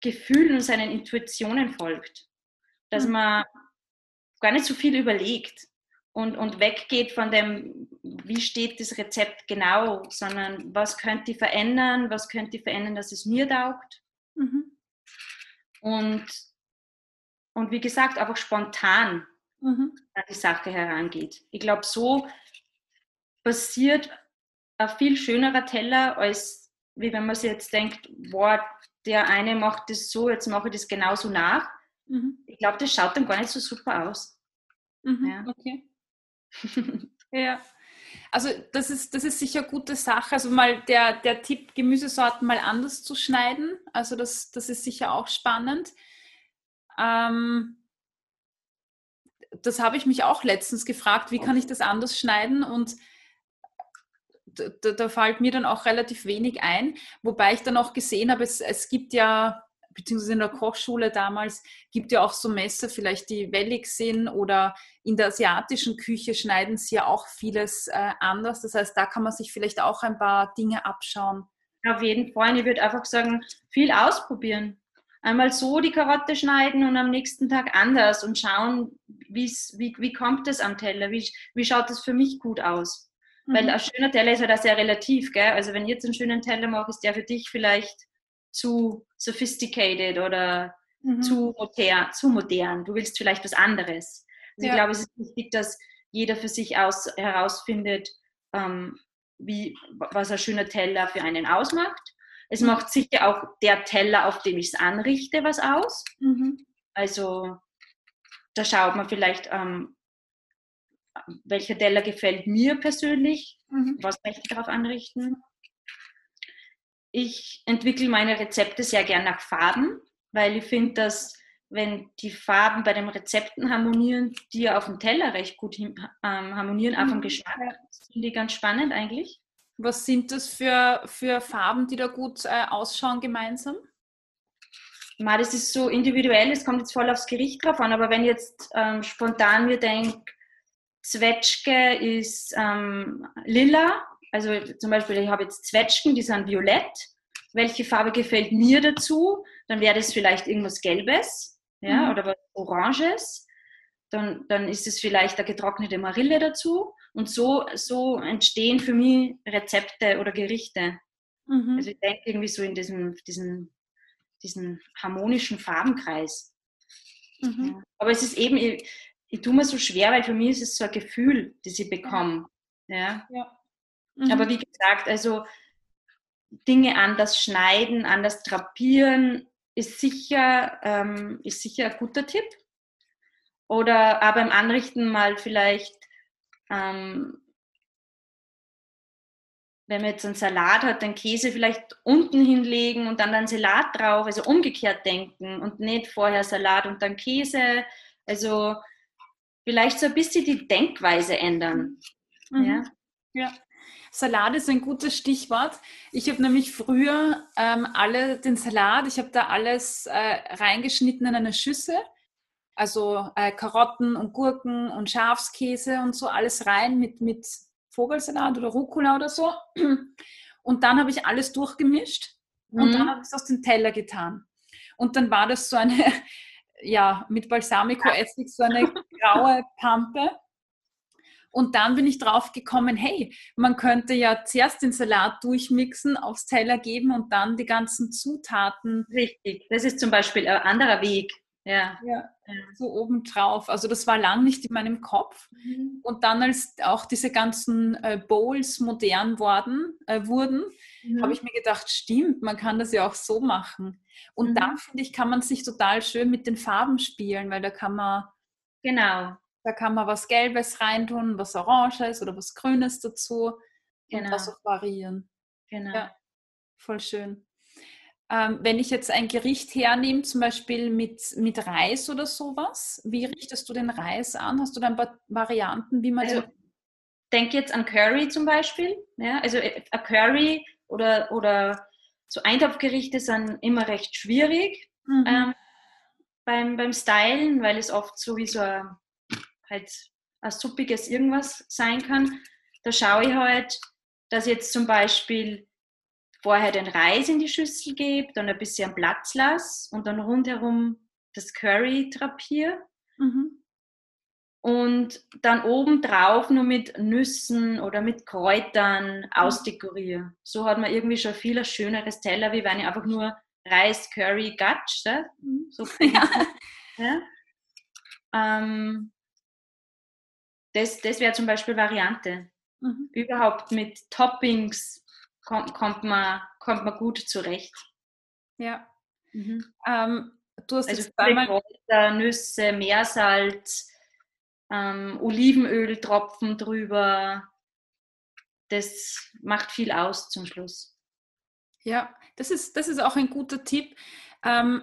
B: Gefühlen und seinen Intuitionen folgt. Dass mhm. man gar nicht so viel überlegt und, und weggeht von dem, wie steht das Rezept genau, sondern was könnte ich verändern, was könnte ich verändern, dass es mir taugt. Mhm. Und und wie gesagt, einfach spontan mhm. an die Sache herangeht. Ich glaube, so passiert ein viel schönerer Teller, als wie wenn man sich jetzt denkt, boah, der eine macht das so, jetzt mache ich das genauso nach. Mhm. Ich glaube, das schaut dann gar nicht so super aus.
A: Mhm. Ja. Okay. ja. Also das ist, das ist sicher eine gute Sache. Also mal der, der Tipp, Gemüsesorten mal anders zu schneiden. Also das, das ist sicher auch spannend. Ähm, das habe ich mich auch letztens gefragt, wie kann ich das anders schneiden und da, da, fällt mir dann auch relativ wenig ein, wobei ich dann auch gesehen habe, es, es gibt ja, beziehungsweise in der Kochschule damals, gibt ja auch so Messer, vielleicht die wellig sind oder in der asiatischen Küche schneiden sie ja auch vieles äh, anders. Das heißt, da kann man sich vielleicht auch ein paar Dinge abschauen.
B: Auf jeden Fall. Ich würde einfach sagen, viel ausprobieren einmal so die Karotte schneiden und am nächsten Tag anders und schauen, wie, wie kommt es am Teller, wie, wie schaut das für mich gut aus. Mhm. Weil ein schöner Teller ist ja halt sehr relativ, gell? Also wenn ich jetzt einen schönen Teller mache, ist der für dich vielleicht zu sophisticated oder mhm. zu, modern, zu modern. Du willst vielleicht was anderes. Also ja. ich glaube, es ist wichtig, dass jeder für sich aus, herausfindet, ähm, wie, was ein schöner Teller für einen ausmacht es macht sicher auch der Teller, auf dem ich es anrichte, was aus. Mhm. Also da schaut man vielleicht ähm, welcher Teller gefällt mir persönlich, mhm. was möchte ich darauf anrichten. Ich entwickle meine Rezepte sehr gern nach Farben, weil ich finde, dass wenn die Farben bei den Rezepten harmonieren, die ja auf dem Teller recht gut ähm, harmonieren, auch vom mhm. Geschmack. Das finde ich ganz spannend eigentlich.
A: Was sind das für, für Farben, die da gut äh, ausschauen gemeinsam?
B: Ma, das ist so individuell, es kommt jetzt voll aufs Gericht drauf an, aber wenn jetzt ähm, spontan mir denkt, Zwetschge ist ähm, lila, also zum Beispiel, ich habe jetzt Zwetschgen, die sind violett. Welche Farbe gefällt mir dazu? Dann wäre das vielleicht irgendwas Gelbes ja, mhm. oder was Oranges. Dann, dann ist es vielleicht eine getrocknete Marille dazu. Und so, so entstehen für mich Rezepte oder Gerichte. Mhm. Also ich denke irgendwie so in diesem, diesen, diesen harmonischen Farbenkreis. Mhm. Ja. Aber es ist eben, ich, ich tue mir so schwer, weil für mich ist es so ein Gefühl, das ich bekomme. Ja. ja. Mhm. Aber wie gesagt, also Dinge anders schneiden, anders drapieren, ist sicher, ähm, ist sicher ein guter Tipp. Oder aber im Anrichten mal vielleicht, ähm, wenn man jetzt einen Salat hat, den Käse vielleicht unten hinlegen und dann einen Salat drauf, also umgekehrt denken und nicht vorher Salat und dann Käse. Also vielleicht so ein bisschen die Denkweise ändern.
A: Mhm. Ja. ja. Salat ist ein gutes Stichwort. Ich habe nämlich früher ähm, alle den Salat, ich habe da alles äh, reingeschnitten in eine Schüssel. Also äh, Karotten und Gurken und Schafskäse und so alles rein mit, mit Vogelsalat oder Rucola oder so. Und dann habe ich alles durchgemischt mhm. und dann habe ich es aus dem Teller getan. Und dann war das so eine, ja, mit Balsamico-Essig so eine graue Pampe. Und dann bin ich drauf gekommen, hey, man könnte ja zuerst den Salat durchmixen, aufs Teller geben und dann die ganzen Zutaten.
B: Richtig, das ist zum Beispiel ein anderer Weg. Ja.
A: ja. So obendrauf. Also das war lang nicht in meinem Kopf. Mhm. Und dann, als auch diese ganzen äh, Bowls modern worden, äh, wurden, mhm. habe ich mir gedacht, stimmt, man kann das ja auch so machen. Und mhm. da, finde ich, kann man sich total schön mit den Farben spielen, weil da kann man
B: genau.
A: Da kann man was Gelbes reintun, was Oranges oder was Grünes dazu genau. und das auch variieren. Genau. Ja, voll schön. Ähm, wenn ich jetzt ein Gericht hernehme, zum Beispiel mit, mit Reis oder sowas, wie richtest du den Reis an? Hast du dann Varianten, wie man
B: also, Denk jetzt an Curry zum Beispiel. Ja? Also äh, ein Curry oder, oder so Eintopfgerichte sind immer recht schwierig mhm. ähm, beim, beim Stylen, weil es oft so wie so ein halt ein suppiges irgendwas sein kann. Da schaue ich halt, dass jetzt zum Beispiel vorher den Reis in die Schüssel gebe, dann ein bisschen Platz lasse und dann rundherum das Curry drapiere. Mhm. Und dann obendrauf nur mit Nüssen oder mit Kräutern mhm. ausdekoriere. So hat man irgendwie schon viel ein schöneres Teller, wie wenn ich einfach nur Reis, Curry, Gatsch. Mhm. So ja. ja. Ähm, das, das wäre zum Beispiel Variante. Mhm. Überhaupt mit Toppings kommt, kommt, man, kommt man gut zurecht.
A: Ja. Mhm. Ähm,
B: du hast also zweimal Nüsse, Meersalz, ähm, Olivenöltropfen drüber. Das macht viel aus zum Schluss.
A: Ja, das ist, das ist auch ein guter Tipp. Ähm,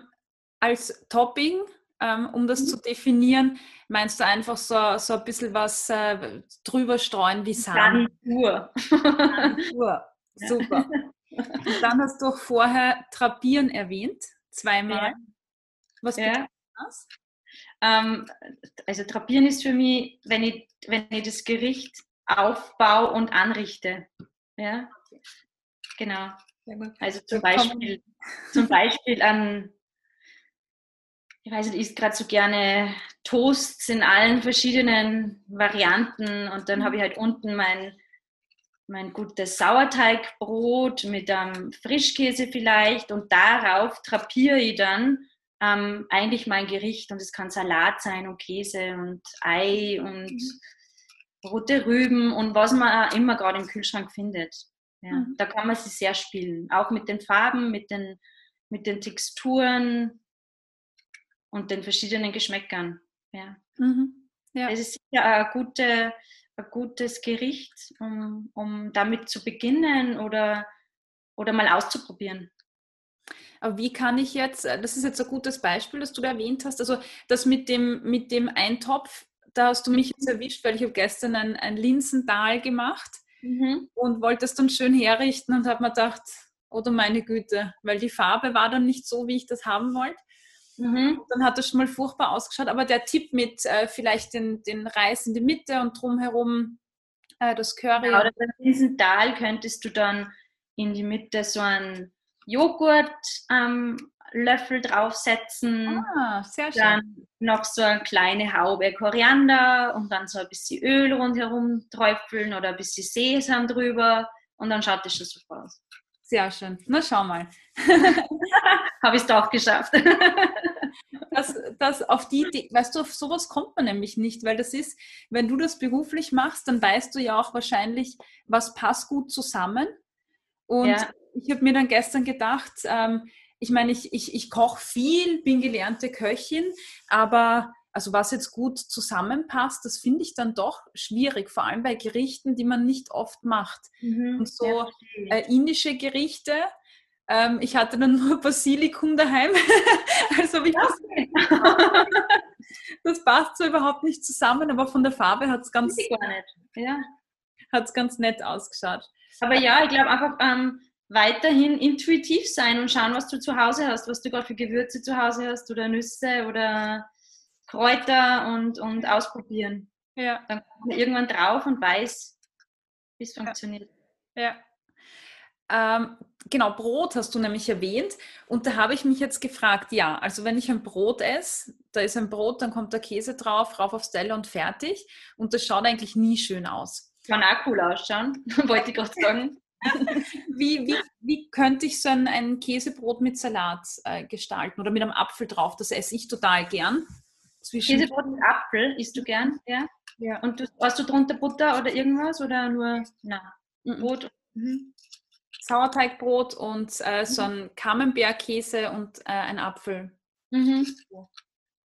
A: als Topping ähm, um das mhm. zu definieren? Meinst du einfach so, so ein bisschen was äh, drüber streuen wie Sahne?
B: Garnitur.
A: Garnitur. Super. Und dann hast du auch vorher Trapieren erwähnt, zweimal. Ja.
B: Was bedeutet ja. das? Ähm, also Trapieren ist für mich, wenn ich, wenn ich das Gericht aufbaue und anrichte. Ja, genau. Also zum Beispiel, zum Beispiel an ich weiß nicht, isst gerade so gerne Toasts in allen verschiedenen Varianten und dann habe ich halt unten mein, mein gutes Sauerteigbrot mit einem Frischkäse vielleicht und darauf trapiere ich dann ähm, eigentlich mein Gericht und es kann Salat sein und Käse und Ei und mhm. rote Rüben und was man immer gerade im Kühlschrank findet. Ja, mhm. Da kann man sich sehr spielen, auch mit den Farben, mit den, mit den Texturen, und den verschiedenen Geschmäckern. Ja.
A: Mhm.
B: Ja. Es ist ja ein, gute, ein gutes Gericht, um, um damit zu beginnen oder, oder mal auszuprobieren.
A: Aber wie kann ich jetzt, äh, das ist jetzt ein gutes Beispiel, das du da erwähnt hast, also das mit dem, mit dem Eintopf, da hast du mich jetzt erwischt, weil ich habe gestern ein, ein Linsendahl gemacht mhm. und wollte es dann schön herrichten und habe mir gedacht, oder meine Güte, weil die Farbe war dann nicht so, wie ich das haben wollte. Mhm. Dann hat das schon mal furchtbar ausgeschaut. Aber der Tipp mit äh, vielleicht den, den Reis in die Mitte und drumherum äh, das Curry.
B: Ja, oder bei diesem Dahl könntest du dann in die Mitte so einen Joghurt ähm, Löffel draufsetzen.
A: Ah, sehr schön.
B: Dann noch so eine kleine Haube Koriander und dann so ein bisschen Öl rundherum träufeln oder ein bisschen Sesam drüber und dann schaut das schon super aus.
A: Sehr schön. Na, schau mal.
B: Habe ich es doch geschafft.
A: das, das auf die Idee, weißt du, auf sowas kommt man nämlich nicht, weil das ist, wenn du das beruflich machst, dann weißt du ja auch wahrscheinlich, was passt gut zusammen. Und ja. ich habe mir dann gestern gedacht, ähm, ich meine, ich, ich, ich koche viel, bin gelernte Köchin, aber also was jetzt gut zusammenpasst, das finde ich dann doch schwierig, vor allem bei Gerichten, die man nicht oft macht. Mhm, und so äh, indische Gerichte, ähm, ich hatte dann nur Basilikum daheim. also ich das, das passt so überhaupt nicht zusammen, aber von der Farbe hat es ganz, ja. ganz nett ausgeschaut.
B: Aber ja, ich glaube einfach, ähm, weiterhin intuitiv sein und schauen, was du zu Hause hast, was du gerade für Gewürze zu Hause hast oder Nüsse oder Kräuter und, und ausprobieren. Ja. Dann kommt man irgendwann drauf und weiß, wie es funktioniert.
A: Ja. Ähm, genau, Brot hast du nämlich erwähnt. Und da habe ich mich jetzt gefragt, ja, also wenn ich ein Brot esse, da ist ein Brot, dann kommt der Käse drauf, rauf aufs Teller und fertig. Und das schaut eigentlich nie schön aus.
B: Kann auch cool ausschauen, wollte ich gerade sagen.
A: wie, wie, wie könnte ich so ein, ein Käsebrot mit Salat äh, gestalten oder mit einem Apfel drauf? Das esse ich total gern.
B: Zwischen Käsebrot mit Apfel isst du gern, ja? Ja. Und du, hast du drunter Butter oder irgendwas oder nur na, Brot? Mhm.
A: Sauerteigbrot und äh, so ein Camembert-Käse und äh, ein Apfel. Mhm.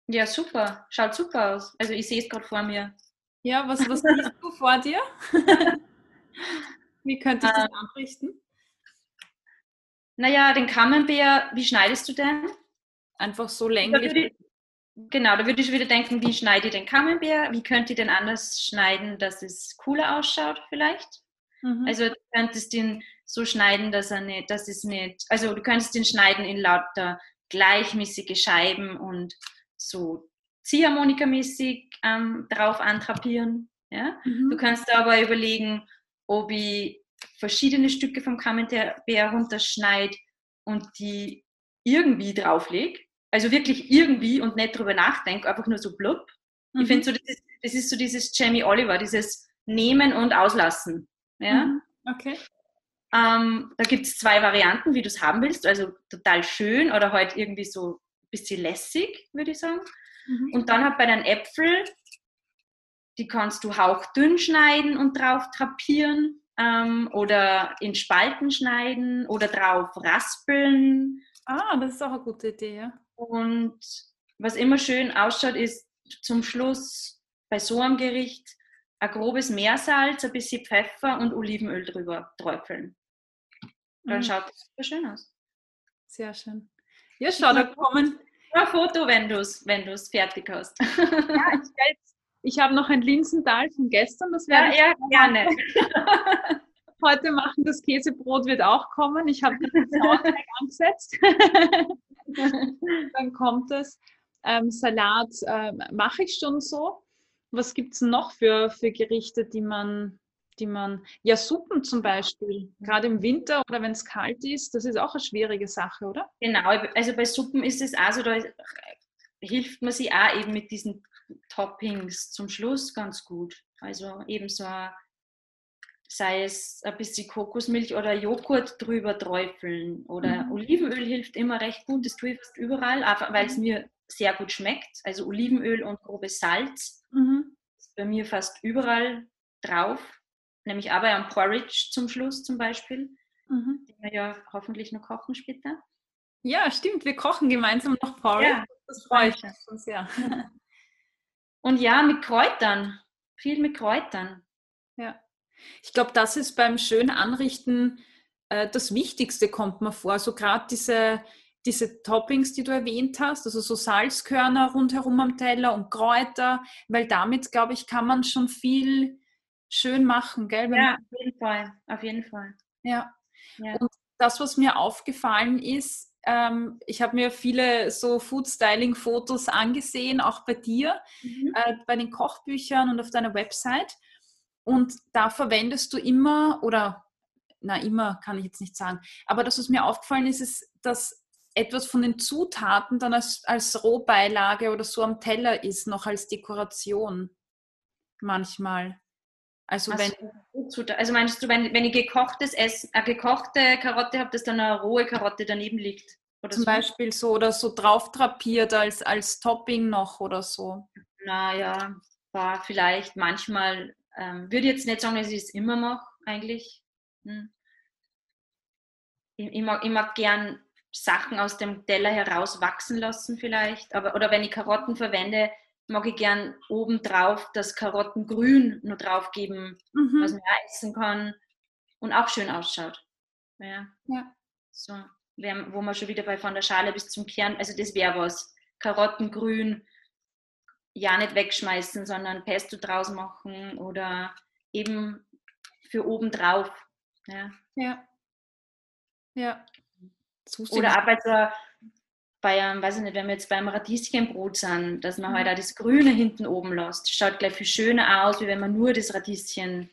B: Ja, super. Schaut super aus. Also ich sehe es gerade vor mir.
A: Ja, was, was siehst du vor dir? Wie könnte ich das ähm, anrichten?
B: Naja, den Camembert, wie schneidest du denn?
A: Einfach so länglich.
B: Genau, da würde ich wieder denken, wie schneide ich den Camembert? Wie könnte ich den anders schneiden, dass es cooler ausschaut vielleicht? Mhm. Also du könntest ihn so schneiden, dass er nicht, dass es nicht, also du könntest ihn schneiden in lauter gleichmäßige Scheiben und so Ziehharmonika-mäßig ähm, drauf antrapieren. Ja? Mhm. Du kannst aber überlegen, ob ich verschiedene Stücke vom Camembert runterschneide und die irgendwie drauflege. Also wirklich irgendwie und nicht drüber nachdenke, einfach nur so blub. Mhm. Ich finde so, das ist, das ist, so dieses Jamie Oliver, dieses Nehmen und Auslassen. Ja? Mhm.
A: Okay.
B: Ähm, da gibt es zwei Varianten, wie du es haben willst. Also total schön oder halt irgendwie so ein bisschen lässig, würde ich sagen. Mhm. Und dann halt bei den Äpfeln die kannst du hauchdünn schneiden und drauf drapieren ähm, oder in Spalten schneiden oder drauf raspeln.
A: Ah, das ist auch eine gute Idee, ja.
B: Und was immer schön ausschaut, ist zum Schluss bei so einem Gericht ein grobes Meersalz, ein bisschen Pfeffer und Olivenöl drüber träufeln. Dann mhm. schaut es super schön aus.
A: Sehr schön. Ja, schau, da kommen.
B: Ein Foto, wenn du es wenn fertig hast. Ja,
A: ich ich habe noch ein Linsental von gestern, das
B: werde ja, ja, gerne.
A: heute machen. Das Käsebrot wird auch kommen. Ich habe den Sauerteig angesetzt. Dann kommt es. Ähm, Salat äh, mache ich schon so. Was gibt es noch für, für Gerichte, die man, die man, ja, Suppen zum Beispiel, gerade im Winter oder wenn es kalt ist, das ist auch eine schwierige Sache, oder?
B: Genau, also bei Suppen ist es auch so, da hilft man sich auch eben mit diesen Toppings zum Schluss ganz gut. Also eben so, sei es ein bisschen Kokosmilch oder Joghurt drüber träufeln oder mhm. Olivenöl hilft immer recht gut. Das tue ich fast überall, einfach weil es mhm. mir sehr gut schmeckt. Also Olivenöl und grobes Salz mhm. ist bei mir fast überall drauf. Nämlich aber am Porridge zum Schluss zum Beispiel, mhm. den wir ja hoffentlich noch kochen später.
A: Ja, stimmt. Wir kochen gemeinsam noch Porridge. Ja,
B: das freut uns, ja. Und ja, mit Kräutern. Viel mit Kräutern.
A: Ja. Ich glaube, das ist beim schön Anrichten äh, das Wichtigste, kommt mir vor. So gerade diese, diese Toppings, die du erwähnt hast, also so Salzkörner rundherum am Teller und Kräuter, weil damit, glaube ich, kann man schon viel schön machen, gell?
B: Wenn ja, auf jeden Fall, auf jeden Fall.
A: Ja. ja. Und das, was mir aufgefallen ist, ähm, ich habe mir viele so Food-Styling-Fotos angesehen, auch bei dir, mhm. äh, bei den Kochbüchern und auf deiner Website. Und da verwendest du immer, oder na immer kann ich jetzt nicht sagen, aber das, was mir aufgefallen ist, ist, dass etwas von den Zutaten dann als, als Rohbeilage oder so am Teller ist, noch als Dekoration manchmal.
B: Also, wenn also meinst du, wenn, wenn ich gekochtes Essen, eine gekochte Karotte habe, dass dann eine rohe Karotte daneben liegt?
A: Oder Zum so? Beispiel so oder so drauf drapiert als, als Topping noch oder so.
B: Naja, war vielleicht manchmal, ähm, würde jetzt nicht sagen, dass ich es immer mache, eigentlich. Hm. Ich, ich, mag, ich mag gern Sachen aus dem Teller heraus wachsen lassen vielleicht. Aber, oder wenn ich Karotten verwende, mag ich gern obendrauf das Karottengrün nur draufgeben, mhm. was man essen kann und auch schön ausschaut. Ja. ja. So, wo man schon wieder bei von der Schale bis zum Kern, also das wäre was. Karottengrün, ja nicht wegschmeißen, sondern Pesto draus machen oder eben für obendrauf. Ja.
A: Ja. ja.
B: Oder auch bei so, bei einem, weiß ich nicht, wenn wir jetzt beim Radieschenbrot sind, dass man mhm. halt auch das Grüne hinten oben lässt. Schaut gleich viel schöner aus, wie wenn man nur das Radieschen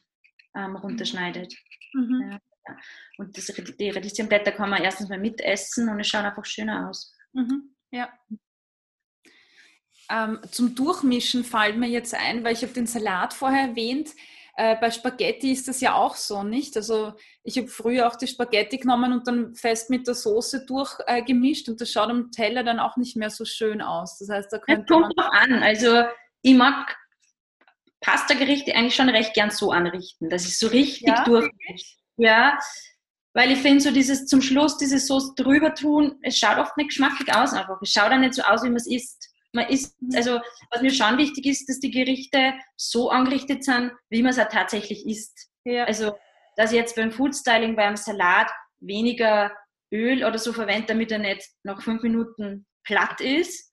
B: ähm, runterschneidet. Mhm. Ja. Und das, die Radieschenblätter kann man erstens mal mitessen und es schaut einfach schöner aus.
A: Mhm. Ja. Ähm, zum Durchmischen fällt mir jetzt ein, weil ich habe den Salat vorher erwähnt. Äh, bei Spaghetti ist das ja auch so, nicht? Also ich habe früher auch die Spaghetti genommen und dann fest mit der Soße durchgemischt äh, und das schaut am Teller dann auch nicht mehr so schön aus. Das heißt, da könnte
B: das kommt man auch an. Also ich mag Pasta-Gerichte eigentlich schon recht gern so anrichten, dass ich so richtig ja, durchmische. Ja, weil ich finde, so dieses zum Schluss diese Soße drüber tun, es schaut oft nicht geschmackig aus einfach. Es schaut auch nicht so aus, wie man es isst. Man mhm. also was mir schon wichtig ist, dass die Gerichte so angerichtet sind, wie man es auch tatsächlich isst. Ja. Also, dass ich jetzt beim Foodstyling, beim Salat weniger Öl oder so verwende, damit er nicht nach fünf Minuten platt ist.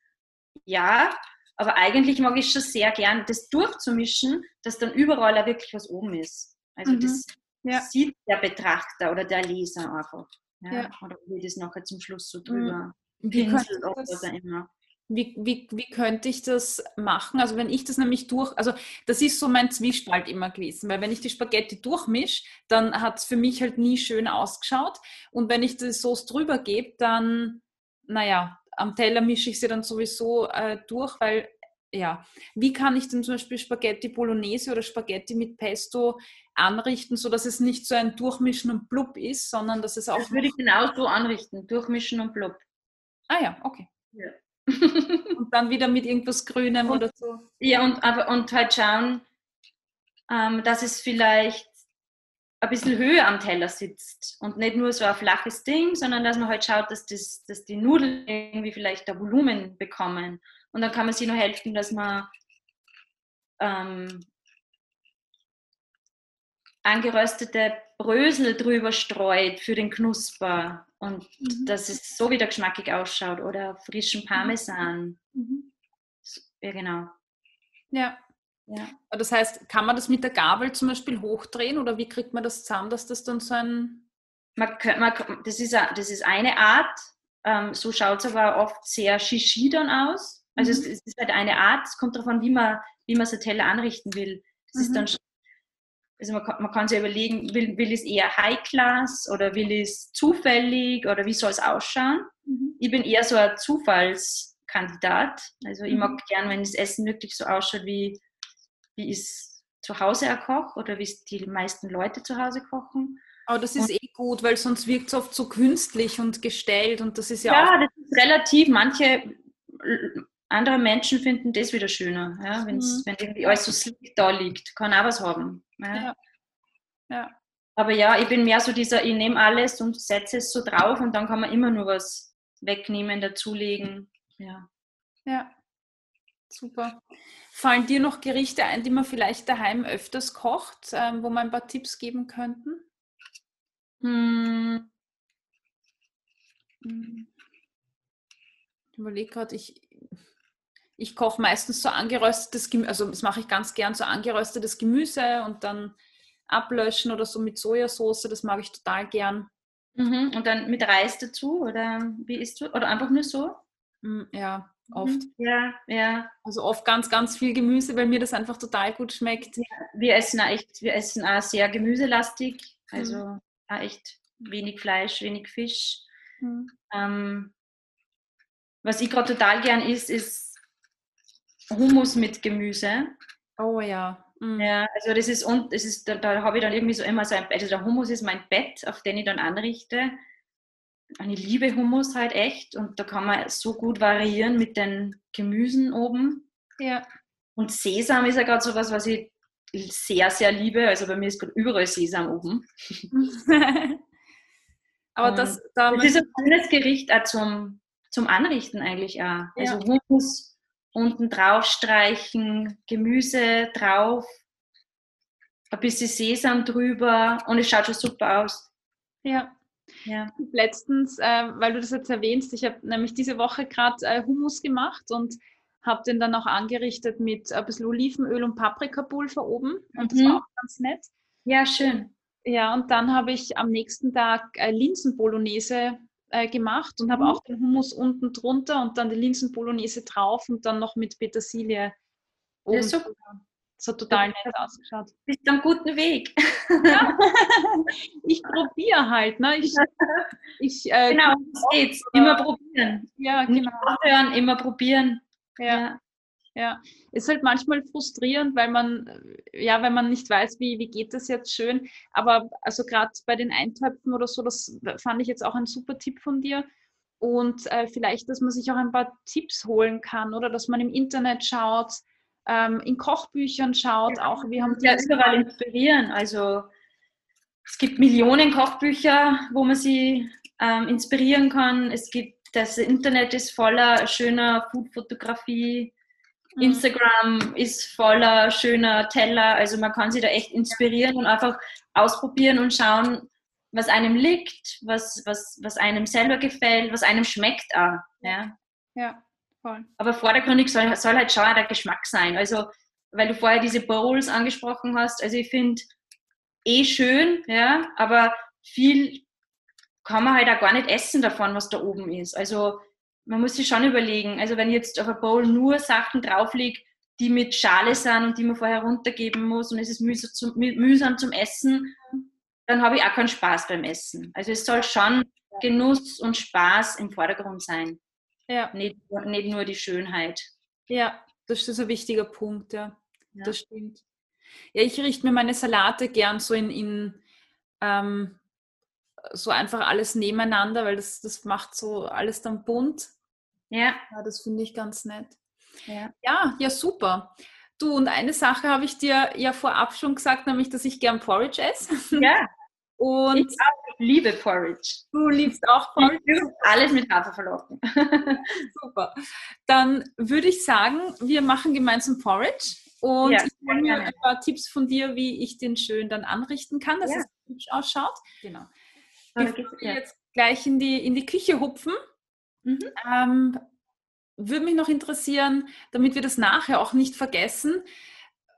B: Ja, aber eigentlich mag ich schon sehr gern, das durchzumischen, dass dann überall auch wirklich was oben ist. Also mhm. das ja. sieht der Betrachter oder der Leser einfach. Ja? ja. Oder wie das nachher zum Schluss so drüber
A: mhm. pinselt oder immer. Wie, wie, wie könnte ich das machen? Also wenn ich das nämlich durch, also das ist so mein Zwiespalt immer gewesen, weil wenn ich die Spaghetti durchmische, dann hat es für mich halt nie schön ausgeschaut und wenn ich die Sauce drüber gebe, dann, naja, am Teller mische ich sie dann sowieso äh, durch, weil ja, wie kann ich denn zum Beispiel Spaghetti Bolognese oder Spaghetti mit Pesto anrichten, sodass es nicht so ein Durchmischen und Blub ist, sondern dass es auch.
B: Das würde ich genau so anrichten, Durchmischen und Blub.
A: Ah ja, okay. Ja. und dann wieder mit irgendwas Grünem und, oder so.
B: Ja, und, aber, und halt schauen, ähm, dass es vielleicht ein bisschen höher am Teller sitzt und nicht nur so ein flaches Ding, sondern dass man halt schaut, dass, das, dass die Nudeln irgendwie vielleicht da Volumen bekommen. Und dann kann man sich nur helfen, dass man ähm, angeröstete Brösel drüber streut für den Knusper und mhm. dass es so wieder geschmackig ausschaut oder frischen Parmesan. Mhm. Ja, genau.
A: Ja. ja. Das heißt, kann man das mit der Gabel zum Beispiel hochdrehen oder wie kriegt man das zusammen, dass das dann so ein.
B: Man, man, das, ist, das ist eine Art, ähm, so schaut es aber oft sehr shishi dann aus. Also mhm. es, es, ist halt eine Art, es kommt darauf an, wie man, wie man so Teller anrichten will. Das ist mhm. dann also man kann, man kann sich überlegen, will, will es eher High-Class oder will es zufällig oder wie soll es ausschauen? Mhm. Ich bin eher so ein Zufallskandidat. Also ich mag mhm. gern, wenn das Essen wirklich so ausschaut, wie, wie es zu Hause erkocht oder wie es die meisten Leute zu Hause kochen.
A: Aber das ist und, eh gut, weil sonst wirkt es oft so künstlich und gestellt und das ist ja,
B: ja auch... Ja, das ist relativ. Manche andere Menschen finden das wieder schöner, ja, mhm. wenn irgendwie alles so slick da liegt. Kann auch was haben. Ja. ja. ja. Aber ja, ich bin mehr so dieser, ich nehme alles und setze es so drauf und dann kann man immer nur was wegnehmen, dazulegen. Ja.
A: Ja. Super. Fallen dir noch Gerichte ein, die man vielleicht daheim öfters kocht, ähm, wo man ein paar Tipps geben könnten? Hm. hm. Ich überlege gerade, ich, ich koche meistens so angeröstetes Gemüse, also das mache ich ganz gern, so angeröstetes Gemüse und dann ablöschen oder so mit Sojasauce, das mag ich total gern.
B: Mhm. Und dann mit Reis dazu oder wie isst du? Oder einfach nur so?
A: Hm, ja, oft. Mhm.
B: Ja, ja.
A: Also oft ganz, ganz viel Gemüse, weil mir das einfach total gut schmeckt. Ja,
B: wir essen auch echt, wir essen auch sehr gemüselastig, also mhm. auch echt wenig Fleisch, wenig Fisch. Mhm. Ähm, was ich gerade total gern isst, ist Hummus mit Gemüse.
A: Oh ja.
B: Mhm. Ja, also das ist, und das ist, da, da habe ich dann irgendwie so immer so ein, also der Hummus ist mein Bett, auf den ich dann anrichte. Und ich liebe Hummus halt echt und da kann man so gut variieren mit den Gemüsen oben.
A: Ja.
B: Und Sesam ist ja gerade so was, was ich sehr, sehr liebe. Also bei mir ist gerade überall Sesam oben. Aber das, da das ist ein schönes Gericht auch zum, zum Anrichten eigentlich auch. Also ja. Hummus unten drauf streichen, Gemüse drauf, ein bisschen Sesam drüber und es schaut schon super aus.
A: Ja. ja. Letztens, äh, weil du das jetzt erwähnst, ich habe nämlich diese Woche gerade äh, Hummus gemacht und habe den dann auch angerichtet mit ein bisschen Olivenöl und Paprikapulver oben und das mhm. war auch ganz nett.
B: Ja, schön.
A: Ja, und dann habe ich am nächsten Tag äh, Linsenbolognese äh, gemacht und habe mhm. auch den Hummus unten drunter und dann die Linsenbolognese drauf und dann noch mit Petersilie.
B: Ja, so,
A: das hat total nett ausgeschaut.
B: Bist am guten Weg.
A: Ja. ich probiere halt. Ne? Ich,
B: ich, äh, genau, das geht's. Immer probieren.
A: Ja, genau. Nicht
B: aufhören, immer probieren.
A: Ja. ja. Ja, ist halt manchmal frustrierend, weil man, ja, wenn man nicht weiß, wie, wie geht das jetzt schön. Aber also gerade bei den Eintöpfen oder so, das fand ich jetzt auch ein super Tipp von dir. Und äh, vielleicht, dass man sich auch ein paar Tipps holen kann oder dass man im Internet schaut, ähm, in Kochbüchern schaut. Ja, auch wir haben
B: ja überall inspirieren. Also es gibt Millionen Kochbücher, wo man sie ähm, inspirieren kann. Es gibt das Internet ist voller schöner Foodfotografie. Mhm. Instagram ist voller schöner Teller, also man kann sich da echt inspirieren und einfach ausprobieren und schauen, was einem liegt, was, was, was einem selber gefällt, was einem schmeckt auch. Ja,
A: ja voll.
B: Aber vordergründig soll, soll halt schon der Geschmack sein. Also, weil du vorher diese Bowls angesprochen hast, also ich finde eh schön, ja, aber viel kann man halt auch gar nicht essen davon, was da oben ist. Also man muss sich schon überlegen, also wenn jetzt auf ein Bowl nur Sachen drauf liegt, die mit Schale sind und die man vorher runtergeben muss und es ist mühsam zum, mühsam zum Essen, dann habe ich auch keinen Spaß beim Essen. Also es soll schon Genuss und Spaß im Vordergrund sein.
A: Ja.
B: Nicht, nicht nur die Schönheit.
A: Ja, das ist ein wichtiger Punkt, ja. ja. Das stimmt. Ja, ich richte mir meine Salate gern so in, in ähm, so einfach alles nebeneinander, weil das, das macht so alles dann bunt.
B: Ja.
A: ja das finde ich ganz nett.
B: Ja.
A: ja, ja, super. Du, und eine Sache habe ich dir ja vorab schon gesagt, nämlich, dass ich gern Porridge esse.
B: Ja.
A: Und
B: ich liebe Porridge.
A: Du liebst auch Porridge?
B: Ich alles mit Hafer verlocken.
A: Super. Dann würde ich sagen, wir machen gemeinsam Porridge. Und ja, ich hole mir ein paar Tipps von dir, wie ich den schön dann anrichten kann, dass ja. es hübsch ausschaut. Genau. Bevor wir jetzt gleich in die, in die Küche hupfen, mhm. ähm, würde mich noch interessieren, damit wir das nachher auch nicht vergessen,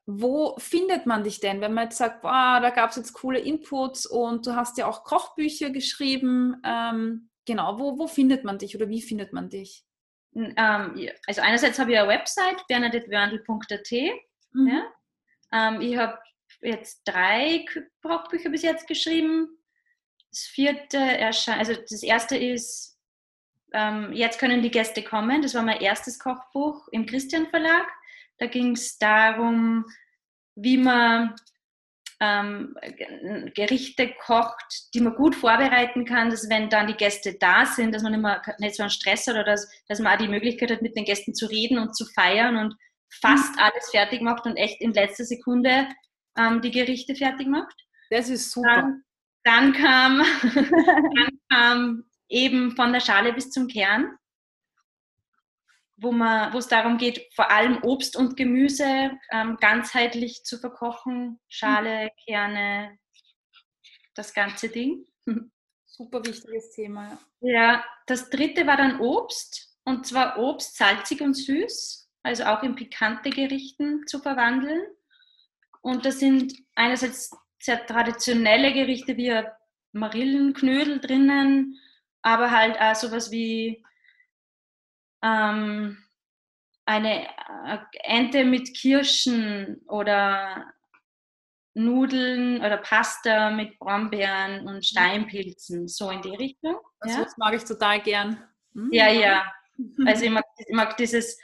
A: wo findet man dich denn, wenn man jetzt sagt, boah, da gab es jetzt coole Inputs und du hast ja auch Kochbücher geschrieben, ähm, genau, wo, wo findet man dich oder wie findet man dich?
B: Ähm, also einerseits habe ich eine Website, bernadettewörndl.at. Mhm. Ja. Ähm, ich habe jetzt drei Kochbücher bis jetzt geschrieben das vierte erscheint, also das erste ist, ähm, jetzt können die Gäste kommen. Das war mein erstes Kochbuch im Christian Verlag. Da ging es darum, wie man ähm, Gerichte kocht, die man gut vorbereiten kann, dass wenn dann die Gäste da sind, dass man immer nicht so einen Stress hat oder dass, dass man auch die Möglichkeit hat, mit den Gästen zu reden und zu feiern und fast mhm. alles fertig macht und echt in letzter Sekunde ähm, die Gerichte fertig macht.
A: Das ist super.
B: Dann, dann kam, dann kam eben von der Schale bis zum Kern. wo, man, wo es darum geht, vor allem Obst und Gemüse ähm, ganzheitlich zu verkochen. Schale, Kerne, das ganze Ding.
A: Super wichtiges Thema.
B: Ja, das dritte war dann Obst. Und zwar Obst salzig und süß, also auch in pikante Gerichten zu verwandeln. Und das sind einerseits sehr traditionelle Gerichte wie Marillenknödel drinnen, aber halt auch sowas wie ähm, eine äh, Ente mit Kirschen oder Nudeln oder Pasta mit Brombeeren und Steinpilzen, so in die Richtung.
A: Also ja? Das mag ich total gern.
B: Mhm. Ja, ja. Also ich mag, ich mag, dieses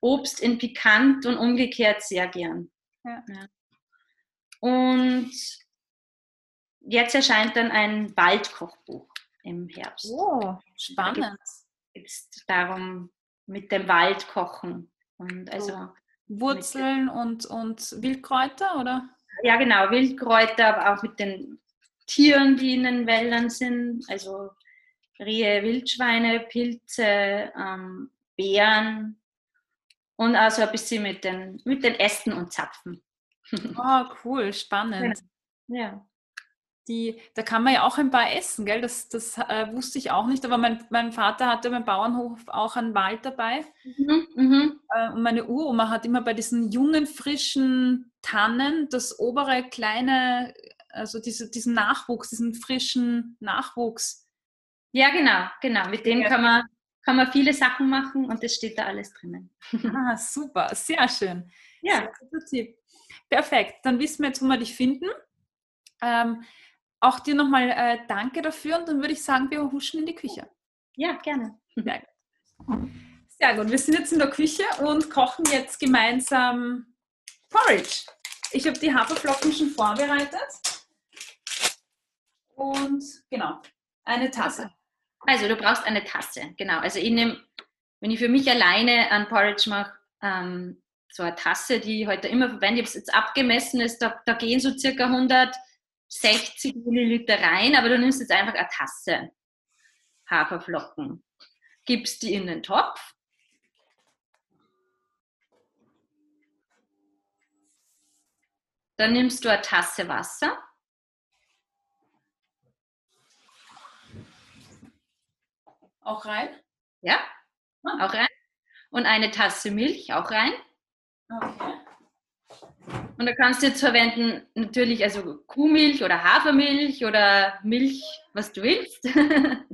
B: Obst in pikant und umgekehrt sehr gern. Ja. ja. Und jetzt erscheint dann ein Waldkochbuch im Herbst.
A: Oh, spannend.
B: Jetzt darum mit dem Wald kochen und also
A: Wurzeln und, und Wildkräuter oder?
B: Ja, genau, Wildkräuter, aber auch mit den Tieren, die in den Wäldern sind, also Rehe, Wildschweine, Pilze, ähm, Beeren und also ein bisschen mit den, mit den Ästen und Zapfen.
A: Oh, cool, spannend.
B: Ja.
A: Die, da kann man ja auch ein paar essen, gell? Das, das äh, wusste ich auch nicht, aber mein, mein Vater hatte beim Bauernhof auch einen Wald dabei. Mhm, mhm. Äh, und meine Uroma hat immer bei diesen jungen, frischen Tannen das obere kleine, also diese, diesen Nachwuchs, diesen frischen Nachwuchs.
B: Ja, genau, genau. Mit dem ja. kann, man, kann man viele Sachen machen und das steht da alles drinnen.
A: Ah, super, sehr schön. Ja. Sehr Perfekt, dann wissen wir jetzt, wo wir dich finden. Ähm, auch dir nochmal äh, danke dafür und dann würde ich sagen, wir huschen in die Küche.
B: Ja, gerne.
A: Sehr gut. Sehr gut. Wir sind jetzt in der Küche und kochen jetzt gemeinsam Porridge. Ich habe die Haferflocken schon vorbereitet. Und genau, eine Tasse.
B: Also du brauchst eine Tasse, genau. Also ich nehme, wenn ich für mich alleine ein Porridge mache, ähm, so eine Tasse, die ich heute immer verwende, ich habe es jetzt abgemessen, ist, da, da gehen so circa 100 60 Milliliter rein, aber du nimmst jetzt einfach eine Tasse Haferflocken, gibst die in den Topf. Dann nimmst du eine Tasse Wasser.
A: Auch rein?
B: Ja, ah. auch rein. Und eine Tasse Milch auch rein. Okay. Und da kannst du jetzt verwenden, natürlich also Kuhmilch oder Hafermilch oder Milch, was du willst.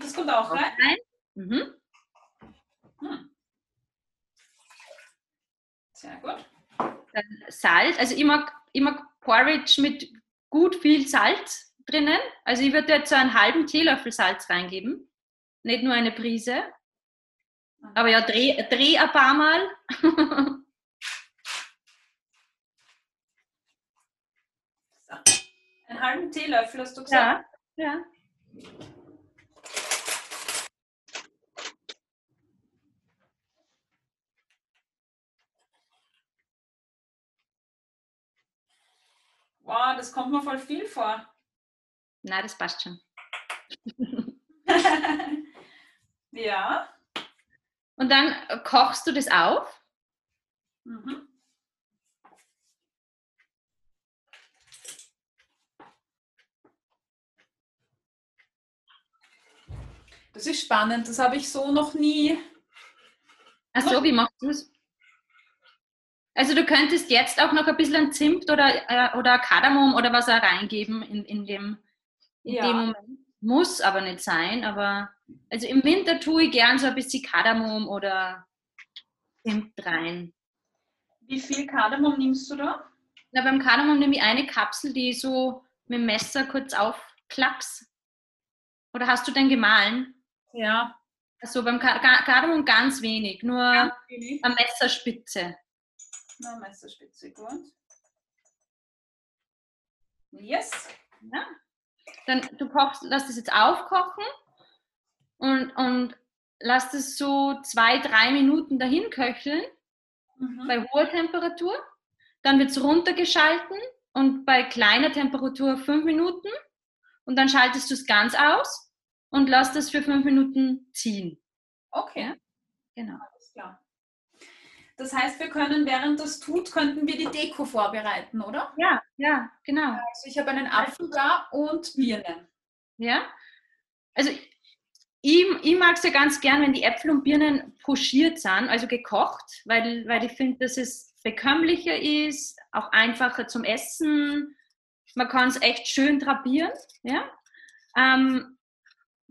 A: Das kommt auch rein. rein. Mhm.
B: Hm. Sehr gut. Dann Salz, also ich mag, ich mag Porridge mit gut viel Salz drinnen. Also ich würde jetzt so einen halben Teelöffel Salz reingeben, nicht nur eine Prise. Aber ja, dreh, dreh ein paar Mal.
A: Einen halben Teelöffel hast du gesagt?
B: Ja. ja.
A: Wow, das kommt mir voll viel vor.
B: Na, das passt schon.
A: ja.
B: Und dann kochst du das auf. Mhm.
A: Das ist spannend, das habe ich so noch nie.
B: Achso, wie machst du es? Also du könntest jetzt auch noch ein bisschen Zimt oder, äh, oder Kardamom oder was auch reingeben in, in, dem, in ja. dem Moment. Muss aber nicht sein, aber also im Winter tue ich gern so ein bisschen Kardamom oder Zimt rein.
A: Wie viel Kardamom nimmst du da?
B: Na, beim Kardamom nehme ich eine Kapsel, die ich so mit dem Messer kurz aufklaps. Oder hast du den gemahlen?
A: Ja.
B: Also beim Kardamom ganz wenig, nur ganz wenig. eine Messerspitze.
A: Eine Messerspitze, gut. Yes.
B: Ja dann du kochst, lass das jetzt aufkochen und, und lass das so zwei, drei Minuten dahin köcheln mhm. bei hoher Temperatur. Dann wird es runtergeschalten und bei kleiner Temperatur fünf Minuten und dann schaltest du es ganz aus und lass das für fünf Minuten ziehen.
A: Okay.
B: Genau.
A: Alles klar. Das heißt, wir können, während das tut, könnten wir die Deko vorbereiten, oder?
B: Ja, ja, genau.
A: Also ich habe einen Apfel da und Birnen.
B: Ja. Also ich, ich mag es ja ganz gern, wenn die Äpfel und Birnen pochiert sind, also gekocht, weil, weil ich finde, dass es bekömmlicher ist, auch einfacher zum Essen. Man kann es echt schön drapieren. Ja? Ähm,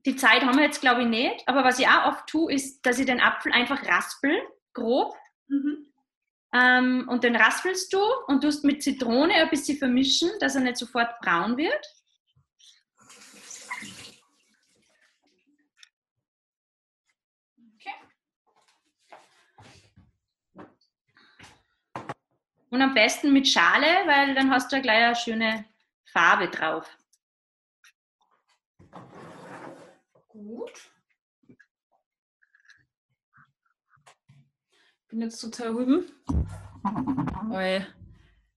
B: die Zeit haben wir jetzt, glaube ich, nicht. Aber was ich auch oft tue, ist, dass ich den Apfel einfach raspel, grob.
A: Mhm.
B: Ähm, und den raspelst du und tust mit Zitrone ein bisschen vermischen, dass er nicht sofort braun wird. Und am besten mit Schale, weil dann hast du ja gleich eine schöne Farbe drauf.
A: Gut. Bin jetzt total rüben. Oi.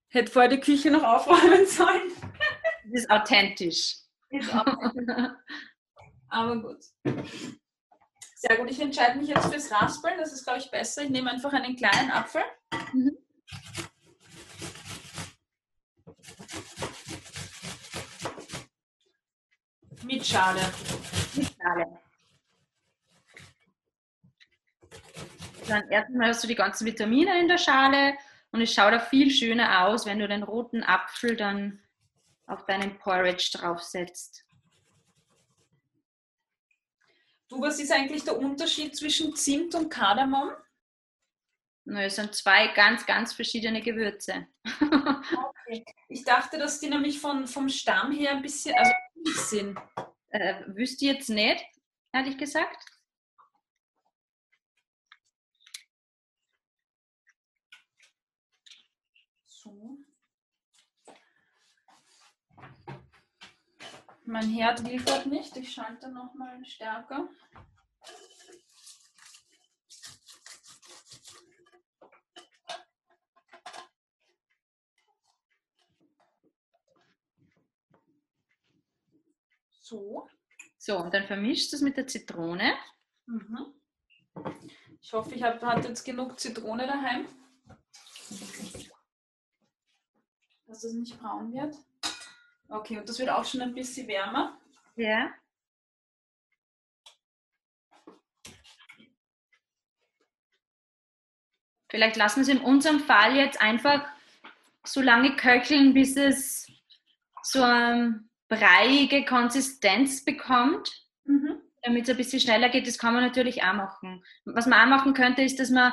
A: Hätte vorher die Küche noch aufräumen sollen.
B: Das ist authentisch.
A: Ist auch- Aber gut. Sehr gut, ich entscheide mich jetzt fürs Raspeln. Das ist, glaube ich, besser. Ich nehme einfach einen kleinen Apfel.
B: Mhm.
A: Mit Schale.
B: Mit Schale. Dann erstmal hast du die ganzen Vitamine in der Schale und es schaut auch viel schöner aus, wenn du den roten Apfel dann auf deinen Porridge draufsetzt.
A: Du, was ist eigentlich der Unterschied zwischen Zimt und Kardamom?
B: Na, Es sind zwei ganz, ganz verschiedene Gewürze.
A: Ich dachte, dass die nämlich von, vom Stamm her ein bisschen also sind.
B: Äh, wüsste ich jetzt nicht, ehrlich gesagt.
A: So. Mein Herd gerade nicht. Ich schalte nochmal stärker. So.
B: So, und dann vermischst du es mit der Zitrone.
A: Mhm. Ich hoffe, ich habe jetzt genug Zitrone daheim. Dass es nicht braun wird. Okay, und das wird auch schon ein bisschen wärmer.
B: Ja. Vielleicht lassen wir es in unserem Fall jetzt einfach so lange köcheln, bis es so eine breiige Konsistenz bekommt,
A: Mhm.
B: damit es ein bisschen schneller geht. Das kann man natürlich auch machen. Was man auch machen könnte, ist, dass man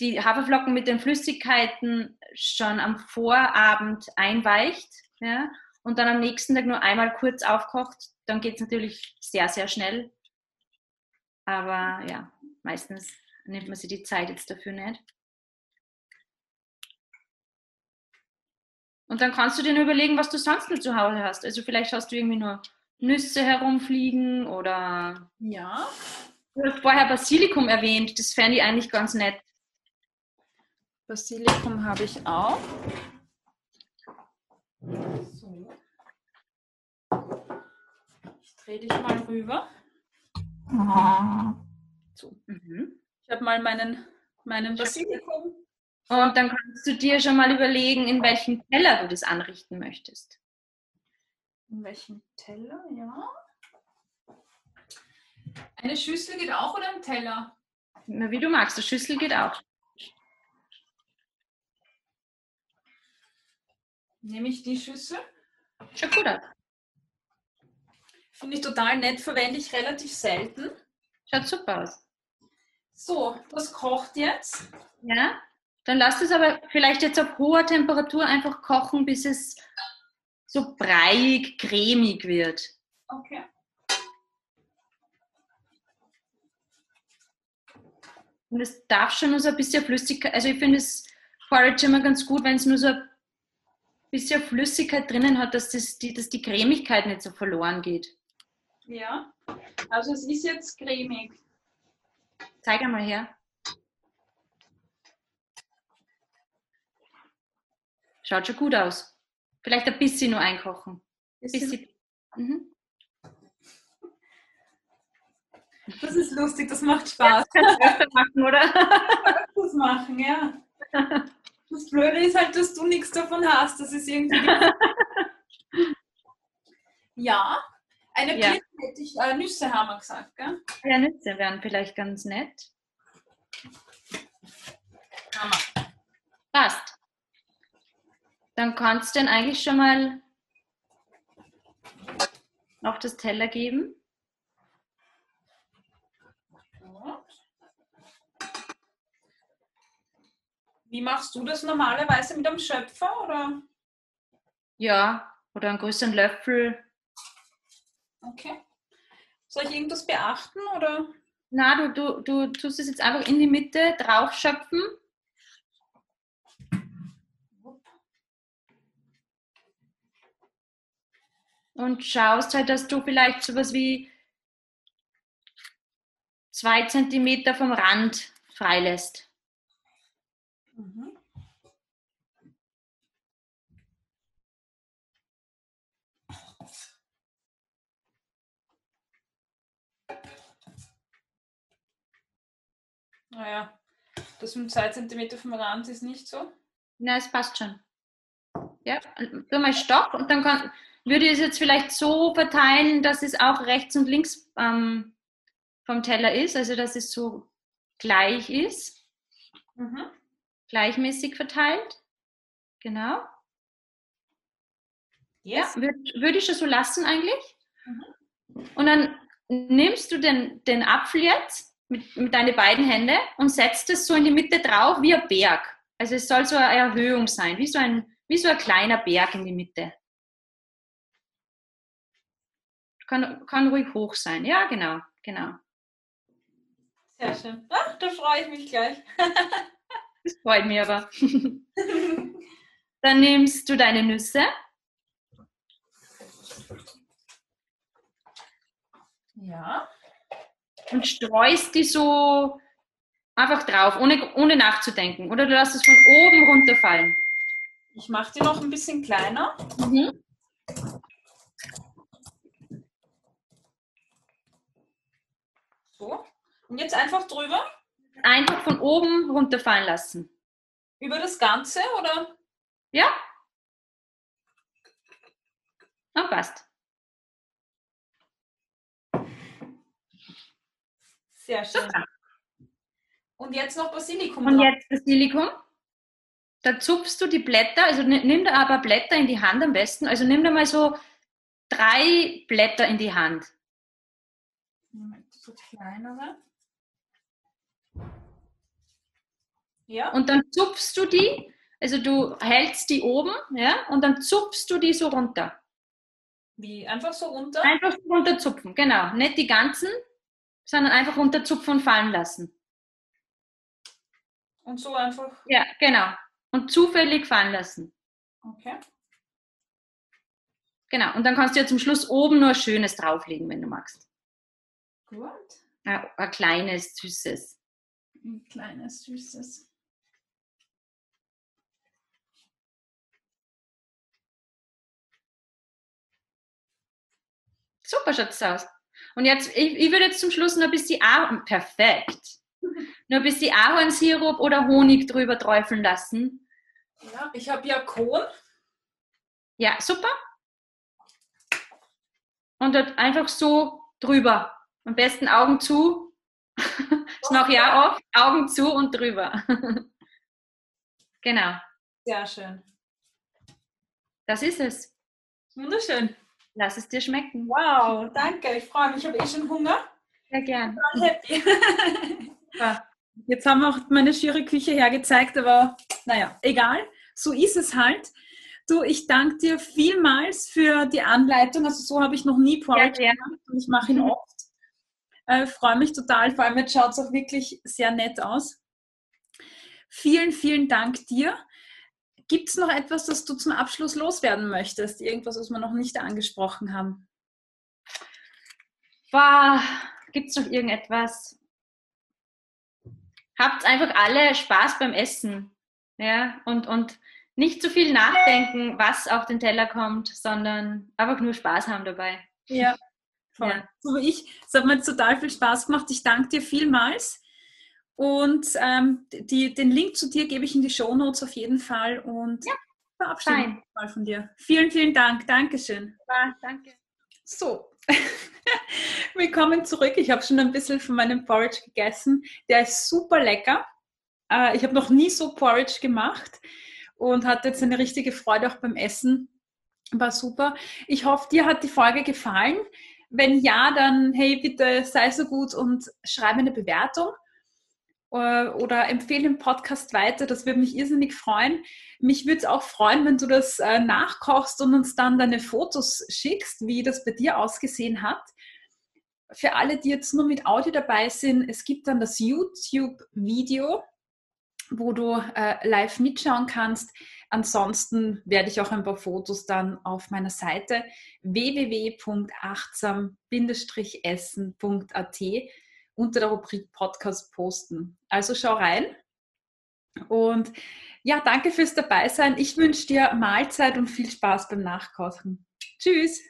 B: die Haferflocken mit den Flüssigkeiten schon am Vorabend einweicht ja, und dann am nächsten Tag nur einmal kurz aufkocht. Dann geht es natürlich sehr, sehr schnell. Aber ja, meistens nimmt man sich die Zeit jetzt dafür nicht. Und dann kannst du dir nur überlegen, was du sonst noch zu Hause hast. Also vielleicht hast du irgendwie nur Nüsse herumfliegen oder
A: Ja.
B: du hast vorher Basilikum erwähnt. Das fände ich eigentlich ganz nett.
A: Basilikum habe ich auch. So. Ich drehe dich mal rüber. So.
B: Mhm.
A: Ich habe mal meinen, meinen Basilikum.
B: Und dann kannst du dir schon mal überlegen, in welchem Teller du das anrichten möchtest.
A: In welchem Teller? Ja. Eine Schüssel geht auch oder ein Teller?
B: Na, wie du magst. Der Schüssel geht auch.
A: Nehme ich die Schüssel.
B: Schaut gut aus.
A: Finde ich total nett, verwende ich relativ selten.
B: Schaut super aus.
A: So, das kocht jetzt.
B: Ja? Dann lass es aber vielleicht jetzt auf hoher Temperatur einfach kochen, bis es so breiig, cremig wird.
A: Okay.
B: Und es darf schon nur so ein bisschen Flüssigkeit, also ich finde es Porridge immer ganz gut, wenn es nur so ein bisschen Flüssigkeit drinnen hat, dass, das, die, dass die Cremigkeit nicht so verloren geht.
A: Ja. Also es ist jetzt cremig.
B: Zeig einmal her. Schaut schon gut aus. Vielleicht ein bisschen nur einkochen. Bisschen. Mhm.
A: Das ist lustig, das macht Spaß.
B: Ja, das kannst du machen, oder?
A: Das machen, ja. Das Blöde ist halt, dass du nichts davon hast. Das ist irgendwie. ja, eine
B: Ja.
A: Birne hätte ich, äh, Nüsse haben wir gesagt, gell?
B: Ja, Nüsse wären vielleicht ganz nett.
A: Haben wir.
B: Passt. Dann kannst du den eigentlich schon mal auf das Teller geben.
A: Wie machst du das normalerweise mit einem Schöpfer? Oder?
B: Ja, oder einen größeren Löffel.
A: Okay. Soll ich irgendwas beachten? Oder?
B: Na, du, du, du tust es jetzt einfach in die Mitte drauf Und schaust halt, dass du vielleicht sowas wie zwei Zentimeter vom Rand freilässt.
A: Mhm. Naja, das mit 2 cm vom Rand ist nicht so.
B: Na, es passt schon. Ja, tu mal Stopp und dann kann, würde ich es jetzt vielleicht so verteilen, dass es auch rechts und links ähm, vom Teller ist, also dass es so gleich ist,
A: Mhm.
B: gleichmäßig verteilt. Genau.
A: Yes.
B: Ja, würde würd ich schon so lassen eigentlich. Und dann nimmst du den, den Apfel jetzt mit, mit deinen beiden Händen und setzt es so in die Mitte drauf wie ein Berg. Also es soll so eine Erhöhung sein, wie so ein, wie so ein kleiner Berg in die Mitte. Kann, kann ruhig hoch sein. Ja, genau, genau.
A: Sehr schön. Ah, da freue ich mich gleich.
B: Das freut mich aber. Dann nimmst du deine Nüsse
A: Ja.
B: und streust die so einfach drauf, ohne, ohne nachzudenken. Oder du lässt es von oben runterfallen.
A: Ich mache die noch ein bisschen kleiner.
B: Mhm.
A: So. Und jetzt einfach drüber.
B: Einfach von oben runterfallen lassen.
A: Über das Ganze, oder?
B: Ja? Ah, passt.
A: Sehr schön.
B: Super.
A: Und jetzt noch Basilikum
B: Und
A: drauf.
B: jetzt Basilikum. Da zupfst du die Blätter, also ni- nimm da aber Blätter in die Hand am besten. Also nimm da mal so drei Blätter in die Hand.
A: So kleinere. Ja.
B: Und dann zupfst du die, also du hältst die oben, ja, und dann zupfst du die so runter.
A: Wie? Einfach so runter?
B: Einfach so runterzupfen, genau. Nicht die ganzen, sondern einfach runterzupfen und fallen lassen.
A: Und so einfach.
B: Ja, genau. Und zufällig fallen lassen.
A: Okay.
B: Genau. Und dann kannst du ja zum Schluss oben nur schönes drauflegen, wenn du magst.
A: Gut.
B: Ein, ein kleines, süßes.
A: Ein kleines, süßes.
B: Super schaut es aus. Und jetzt, ich, ich würde jetzt zum Schluss noch ein bisschen Ahorn, perfekt. Nur ein bisschen Ahornsirup oder Honig drüber träufeln lassen.
A: Ja, ich habe ja Kohn.
B: Ja, super. Und dort einfach so drüber. Am besten Augen zu. Mache ich auch oft. Augen zu und drüber. Genau.
A: Sehr schön.
B: Das ist es.
A: Wunderschön.
B: Lass es dir schmecken.
A: Wow, danke. Ich freue mich. Ich habe eh schon Hunger.
B: Sehr gern.
A: Bin happy.
B: Ja.
A: Jetzt haben wir auch meine schiere Küche hergezeigt, aber naja, egal. So ist es halt. Du, ich danke dir vielmals für die Anleitung. Also so habe ich noch nie
B: Ja,
A: Porridge
B: ja.
A: gemacht und ich mache ihn oft. Äh, freue mich total. Vor allem jetzt schaut es auch wirklich sehr nett aus. Vielen, vielen Dank dir. Gibt es noch etwas, das du zum Abschluss loswerden möchtest? Irgendwas, was wir noch nicht angesprochen haben?
B: Gibt es noch irgendetwas? Habt einfach alle Spaß beim Essen. Ja, und, und nicht zu viel nachdenken, was auf den Teller kommt, sondern einfach nur Spaß haben dabei.
A: Ja, Voll. Ja. So wie ich. Es hat mir total viel Spaß gemacht. Ich danke dir vielmals. Und ähm, die, den Link zu dir gebe ich in die Show Notes auf jeden Fall. Und ja, verabschiede mich mal von dir. Vielen, vielen Dank. Dankeschön.
B: Ja, danke.
A: So, willkommen zurück. Ich habe schon ein bisschen von meinem Porridge gegessen. Der ist super lecker. Äh, ich habe noch nie so Porridge gemacht und hatte jetzt eine richtige Freude auch beim Essen. War super. Ich hoffe, dir hat die Folge gefallen. Wenn ja, dann hey, bitte sei so gut und schreibe eine Bewertung äh, oder empfehle den Podcast weiter. Das würde mich irrsinnig freuen. Mich würde es auch freuen, wenn du das äh, nachkochst und uns dann deine Fotos schickst, wie das bei dir ausgesehen hat. Für alle, die jetzt nur mit Audio dabei sind, es gibt dann das YouTube-Video, wo du äh, live mitschauen kannst. Ansonsten werde ich auch ein paar Fotos dann auf meiner Seite www.achtsam-essen.at unter der Rubrik Podcast posten. Also schau rein. Und ja, danke fürs Dabeisein. Ich wünsche dir Mahlzeit und viel Spaß beim Nachkochen. Tschüss.